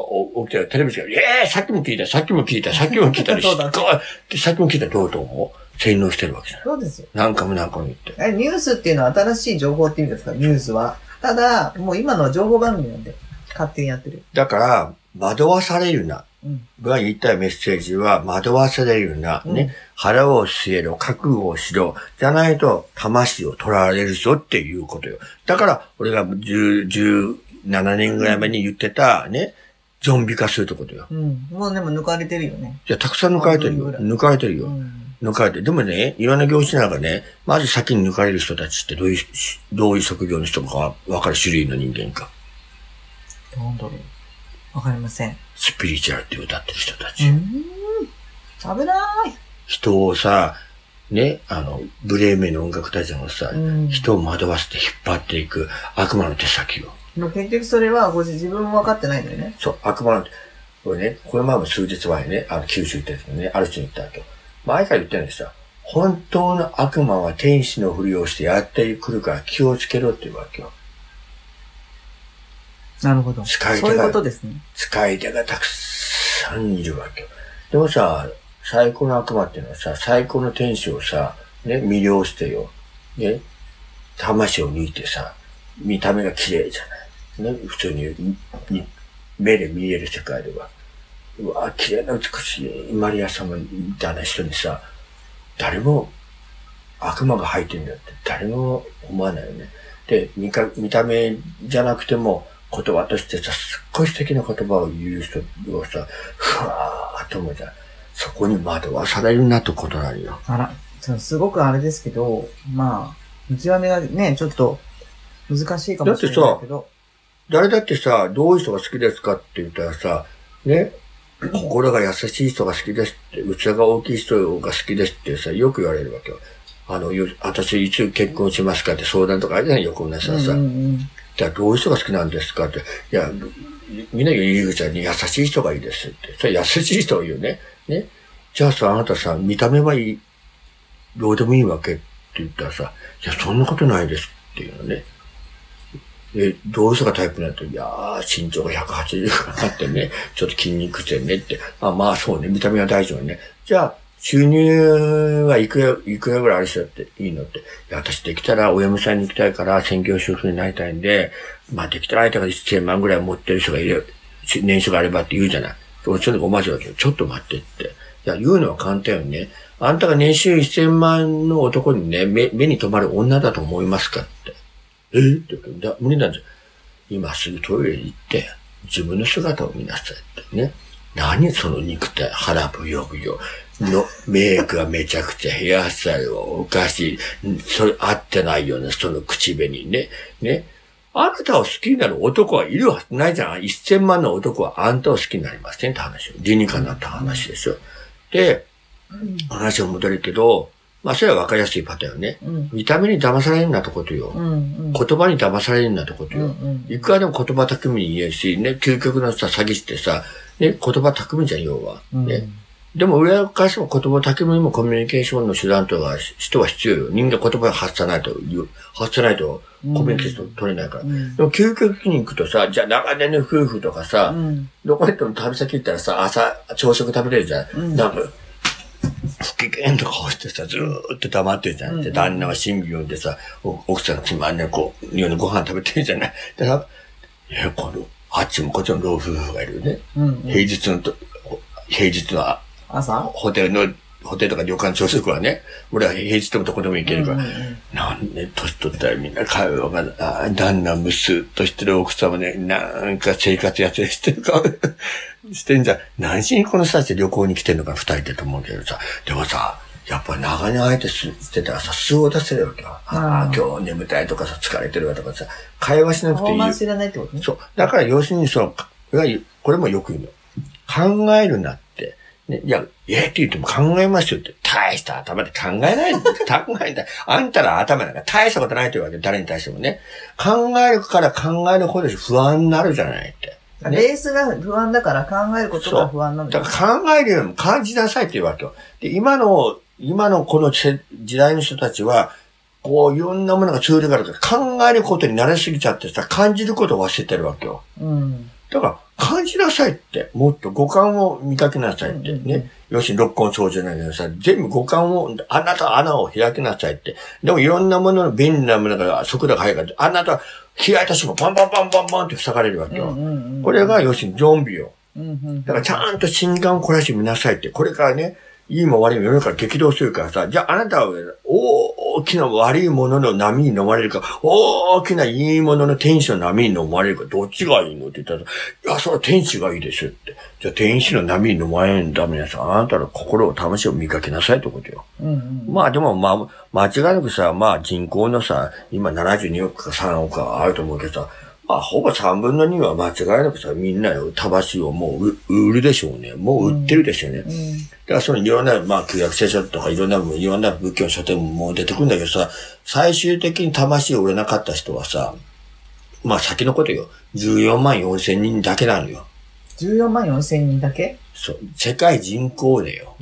起きてテレビで、ええー、さっきも聞いた、さっきも聞いた、さっきも聞いた、さっきも聞いたらどうと思う？洗脳してるわけじゃん。そうですよ。何回も何回も言って。えニュースっていうのは新しい情報って意味ですか？ニュースは。ただ、もう今のは情報番組なんで、勝手にやってる。だから、惑わされるな。うん。が言いたいメッセージは、惑わされるな、うんね、腹を据えろ、覚悟をしろ、じゃないと、魂を取られるぞっていうことよ。だから、俺が10 17年ぐらい前に言ってた、ね、ゾンビ化するってことよ。うん。もうでも抜かれてるよね。いや、たくさん抜かれてるよ。抜かれてるよ。うん。抜かれてる。でもね、いろんな業種なんかね、まず先に抜かれる人たちってどういう、どういう職業の人かわかる種類の人間か。なんだろう。わかりません。スピリチュアルって歌ってる人たうち。ん。危ない。人をさ、ね、あの、ブレーメンの音楽隊長のさ、うん。人を惑わせて引っ張っていく悪魔の手先を。もう結局それは、ご自自分も分かってないんだよね。そう、悪魔の手、これね、これ前も数日前ね、あの、九州行ったやつね、ある人に言ったわけ。前から言ってるんですよ。本当の悪魔は天使のふりをしてやってくるから気をつけろって言うわけよ。なるほど。使い手がそういうことですね。使い手がたくさんいるわけよ。でもさ、最高の悪魔っていうのはさ、最高の天使をさ、ね、魅了してよ。ね、魂を抜いてさ、見た目が綺麗じゃない。ね、普通に、に目で見える世界では。うわ、綺麗な美しいマリア様みたいな人にさ、誰も悪魔が入ってるんだって誰も思わないよね。で、見か見た目じゃなくても言葉としてさ、すっごい素敵な言葉を言う人をさ、ふわーっと思うじゃん。そこに惑わされるなとことなるよ。あら、そうすごくあれですけど、まあ、見極めがね、ちょっと難しいかもしれないけど。誰だってさ、どういう人が好きですかって言ったらさ、ね、心が優しい人が好きですって、器が大きい人が好きですってさ、よく言われるわけよ。あの、よ私いつ結婚しますかって相談とかあるじゃない、横村さんさ。うんうんじゃあどういう人が好きなんですかって。いや、みんなが言うじゃんに優しい人がいいですって。それ優しい人を言うね。ね。じゃあさ、あなたさ、見た目はいい、どうでもいいわけって言ったらさ、いや、そんなことないですっていうのね。で、どういう人がタイプになると、いやー、身長が180があってね、ちょっと筋肉痛ねって。あ、まあそうね、見た目は大丈夫ね。じゃあ、収入はいくら、いくらぐらいある人だっていいのって。いや、私できたらお嫁さんに行きたいから専業主婦になりたいんで、まあできたら相手が1000万ぐらい持ってる人がいる、年収があればって言うじゃない。それでごまじわけよ。ちょっと待ってって。いや、言うのは簡単よね。あんたが年収1000万の男にね、目、目に留まる女だと思いますかって。え？って言うけど、だ無理なんですよ。今すぐトイレに行って、自分の姿を見なさいってね。何その肉体、腹ぶよぶよ。の、メイクがめちゃくちゃヘアスタイルはおかしい。んそれ合ってないよね、その口紅ね。ね。あなたを好きになる男はいるはずないじゃん。1000万の男はあんたを好きになりませんって話よ。理にかなった話でしょ。で、うん話を戻るけど、まあそれは分かりやすいパターンよね。うん見た目に騙されるなってことよ。うんうん言葉に騙されるなってことよ。うんうんいくらでも言葉巧みに言えるし、ね、究極のさ、詐欺師ってさ、ね、言葉巧みじゃん、要は。うんね。でも、裏返しても言葉巧みにもコミュニケーションの手段とか、人は必要よ。人間言葉を発さないと、発さないとコミュニケーション取れないから。うんでも、究極に行くとさ、じゃあ長年の夫婦とかさ、うんどこ行っても旅先行ったらさ、朝、朝食食べれるじゃん。うんか、不機嫌と顔してさ、ずーっと黙ってるじゃん。うんで、旦那は新病でさ、お奥さんがつまんない、こう、夜のご飯食べてるじゃない？だから、いや、この、あっちもこっちも老夫婦がいるよね。うん平日のと、平日の朝？ホテルの、ホテルとか旅館朝食はね、俺は平日でもどこでも行けるから、うんうんうん。なんで、年取ったらみんな会話が、あ旦那むすっとしてる奥様ね、なんか生活やつしてる顔してんじゃん。何しにこの人たち旅行に来てんのか、二人でと思うけどさ。でもさ、やっぱ長年相手してたらさ、素を出せるわけよ。ああ、今日眠たいとかさ、疲れてるわとかさ、会話しなくていいよ。知らないってことね。そう。だから要するにその、これもよく言うの。考えるなって。ね、いや、えって言っても考えますよって。大した頭で考えない 考えない。あんたら頭なんか大したことないというわけ誰に対してもね。考えるから考えるほど不安になるじゃないって。ね、ベースが不安だから考えることが不安なんだだから考えるよりも感じなさいっていうわけよ。で、今の、今のこの時代の人たちは、こういろんなものがツールがあるから考えることに慣れすぎちゃってさ、感じることを忘れてるわけよ。うん。だから、感じなさいって、もっと五感を見かけなさいって、ね。要するに六根掃除なんだけどさ、全部五感を、あなた穴を開きなさいって。でもいろんなものの便利なものが速度が速いから、あなた開いた瞬間、バンバンバンバンバンって塞がれるわけよ。これが要するにゾンビよ。だからちゃんと心眼を凝らしてみなさいって、これからね、いいも悪いも世の中激動するからさ、じゃああなたは大きな悪いものの波に飲まれるか、大きないいものの天使の波に飲まれるか、どっちがいいのって言ったら、いや、それは天使がいいですって。じゃあ天使の波に飲まれるためにさ、あなたの心を魂を磨きなさいってことよ。うんうん、まあでもまあ、間違いなくさ、まあ人口のさ、今72億か3億かあると思うけどさ、まあ、ほぼ3分の2は間違いなくさ、みんなよ、魂をもう売るでしょうね。もう売ってるでしょうね。うん、だからそのいろんな、まあ、旧約聖書とかいろんな、いろんな仏教書店も出てくるんだけどさ、最終的に魂を売れなかった人はさ、まあ先のことよ、14万4千人だけなのよ。14万4千人だけ？そう。世界人口でよ。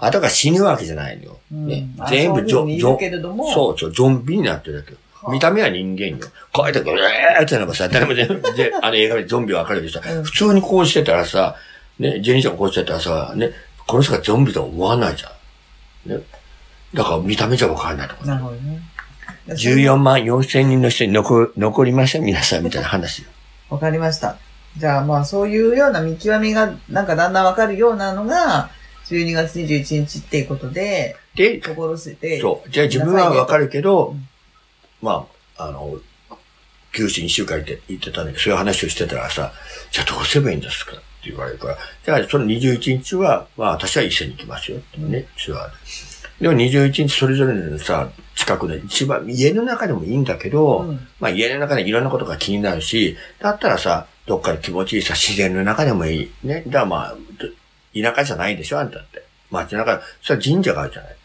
あとが死ぬわけじゃないのよ。うん、ね、全部ゾンビ。そうそう、ゾンビになってるだけよ。見た目は人間よ。こうやって、うえーってなんかさ、誰も全然、あの映画でゾンビわかるけどさ、普通にこうしてたらさ、ね、ジェニーちゃんこうしてたらさ、ね、この人がゾンビとは思わないじゃん。ね。だから見た目じゃわかんないとか。なるほどね。14万4千人の人に残残りました？皆さんみたいな話よ。わかりました。じゃあまあそういうような見極めがなんかだんだんわかるようなのが、12月21日っていうことで、で、心せて。そう。じゃあ自分はわかるけど、うんまあ、あの、九州に週間って言ってたんだけど、そういう話をしてたらさ、じゃあどうすればいいんですかって言われるから、じゃあその21日は、まあ私は一斉に行きますよってね、ツアーで。でも21日それぞれのさ、近くで一番家の中でもいいんだけど、うん、まあ家の中でいろんなことが気になるし、だったらさ、どっかで気持ちいいさ、自然の中でもいい。ね。だからまあ、田舎じゃないでしょ、あんたって。街中、それは神社があるじゃない。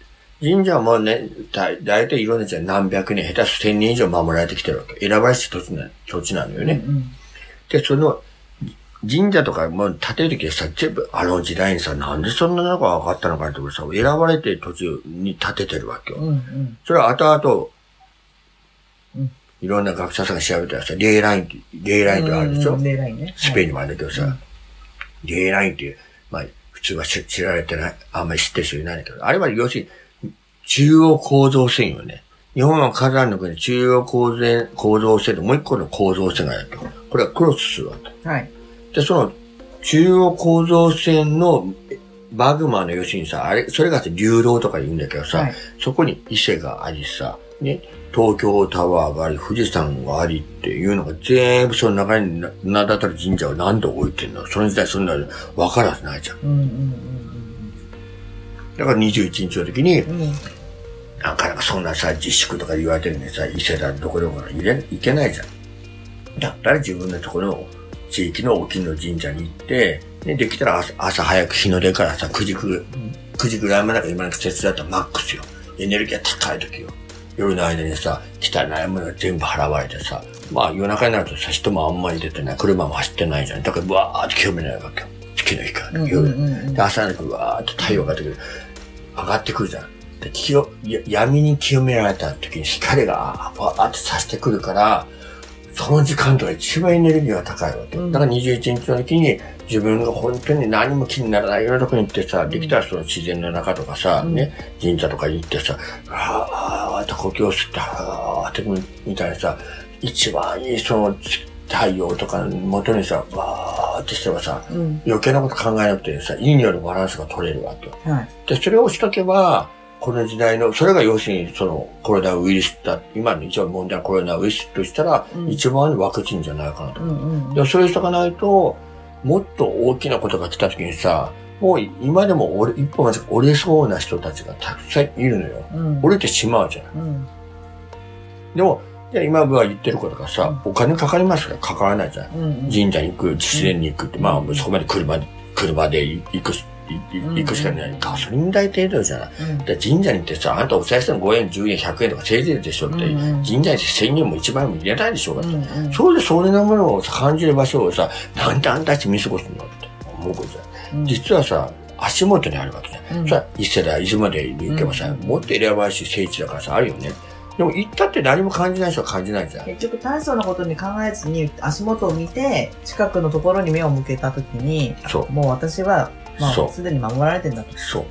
神社もね、だ、だいたいいろんな人は何百年、下手す千年以上守られてきてるわけ。選ばれし土地な、土地なのよね。うんうん、で、その、神社とかも建てるときはさ、全部あの時代にさ、なんでそんなのが分かったのかってさ、選ばれて土地に建ててるわけよ。うんうん、それは後々、うん、いろんな学者さんが調べたらさ、レーラインって、レーラインってあるでしょ、うんうん、レーラインね。スペインにもあるけどさ、うん、レーラインっていう、まあ、普通は知られてない、あんまり知ってる人いないんだけど、あれは要するに、中央構造線よね。日本は火山の国中央構造構造線ともう一個の構造線があると。これはクロスするわと。はい。で、その中央構造線のバグマの要するにさ、あれ、それが流動とか言うんだけどさ、はい、そこに伊勢がありさ、ね、東京タワーがあり、富士山がありっていうのが全部その中に名だたる神社を何度置いてんのその時代そんな分からずないじゃん。うんうんうんだから21日の時に、うん、なかなかそんなさ、自粛とか言われてるのにさ、伊勢だどこでも入れ、行けないじゃん。だったら自分のところの地域の沖の神社に行って、で、できたら朝朝早く日の出からさ、9時く、9時ぐらいまでが今の季節だったらマックスよ。エネルギーが高い時よ。夜の間にさ、汚いものが全部払われてさ、まあ夜中になるとさ、人もあんまり出てない、車も走ってないじゃん。だからブワーって清めないわけよ。月の光、夜。で、朝にわーって太陽が出てくる。上がってくるじゃん。闇に清められた時に光がバーってさしてくるから、その時間とか一番エネルギーが高いわけ。だから21日の時に自分が本当に何も気にならないようなとこに行ってさ、できたらその自然の中とかさ、うん、ね、神社とか行ってさ、わーって呼吸を吸って、わーってみたいなさ、一番いいその太陽とか元にさ、わーってしてはさ、うん、余計なこと考えなくてさ、いい匂いのバランスが取れるわけよ。はい、で、それをしとけば、この時代の、それが要するにそのコロナウイルスだ、今の一番問題はコロナウイルスとしたら、うん、一番ワクチンじゃないかなと。うんうん、でもそれしとかないと、もっと大きなことが来た時にさ、もう今でも折れ、一本が折れそうな人たちがたくさんいるのよ。うん。折れてしまうじゃん。うん。でも、いや今僕が言ってることがさ、お金かかりますからかからないじゃん。うん。神社に行く、自然に行くって、まあ、そこまで車で、車で行く行くしかない。ガソリン代程度じゃない。うん。で神社に行ってさ、あんたお賽銭5円、10円、100円とかせいぜいでしょって、うんうん神社に1000円も1万円も入れないでしょうが。うんうんそうでそれなものをさ感じる場所をさ、なんであんたたち見過ごすのって思うことじゃん。うん実はさ、足元にあるわけじゃん。うんさ、一世代、いつまで行けばさ、うんもっと選ばしい聖地だからさ、あるよね。でも行ったって何も感じない人は感じないじゃん。結局大層なことに考えずに足元を見て近くのところに目を向けたときにそう。もう私は、すでに守られてんだと。そう。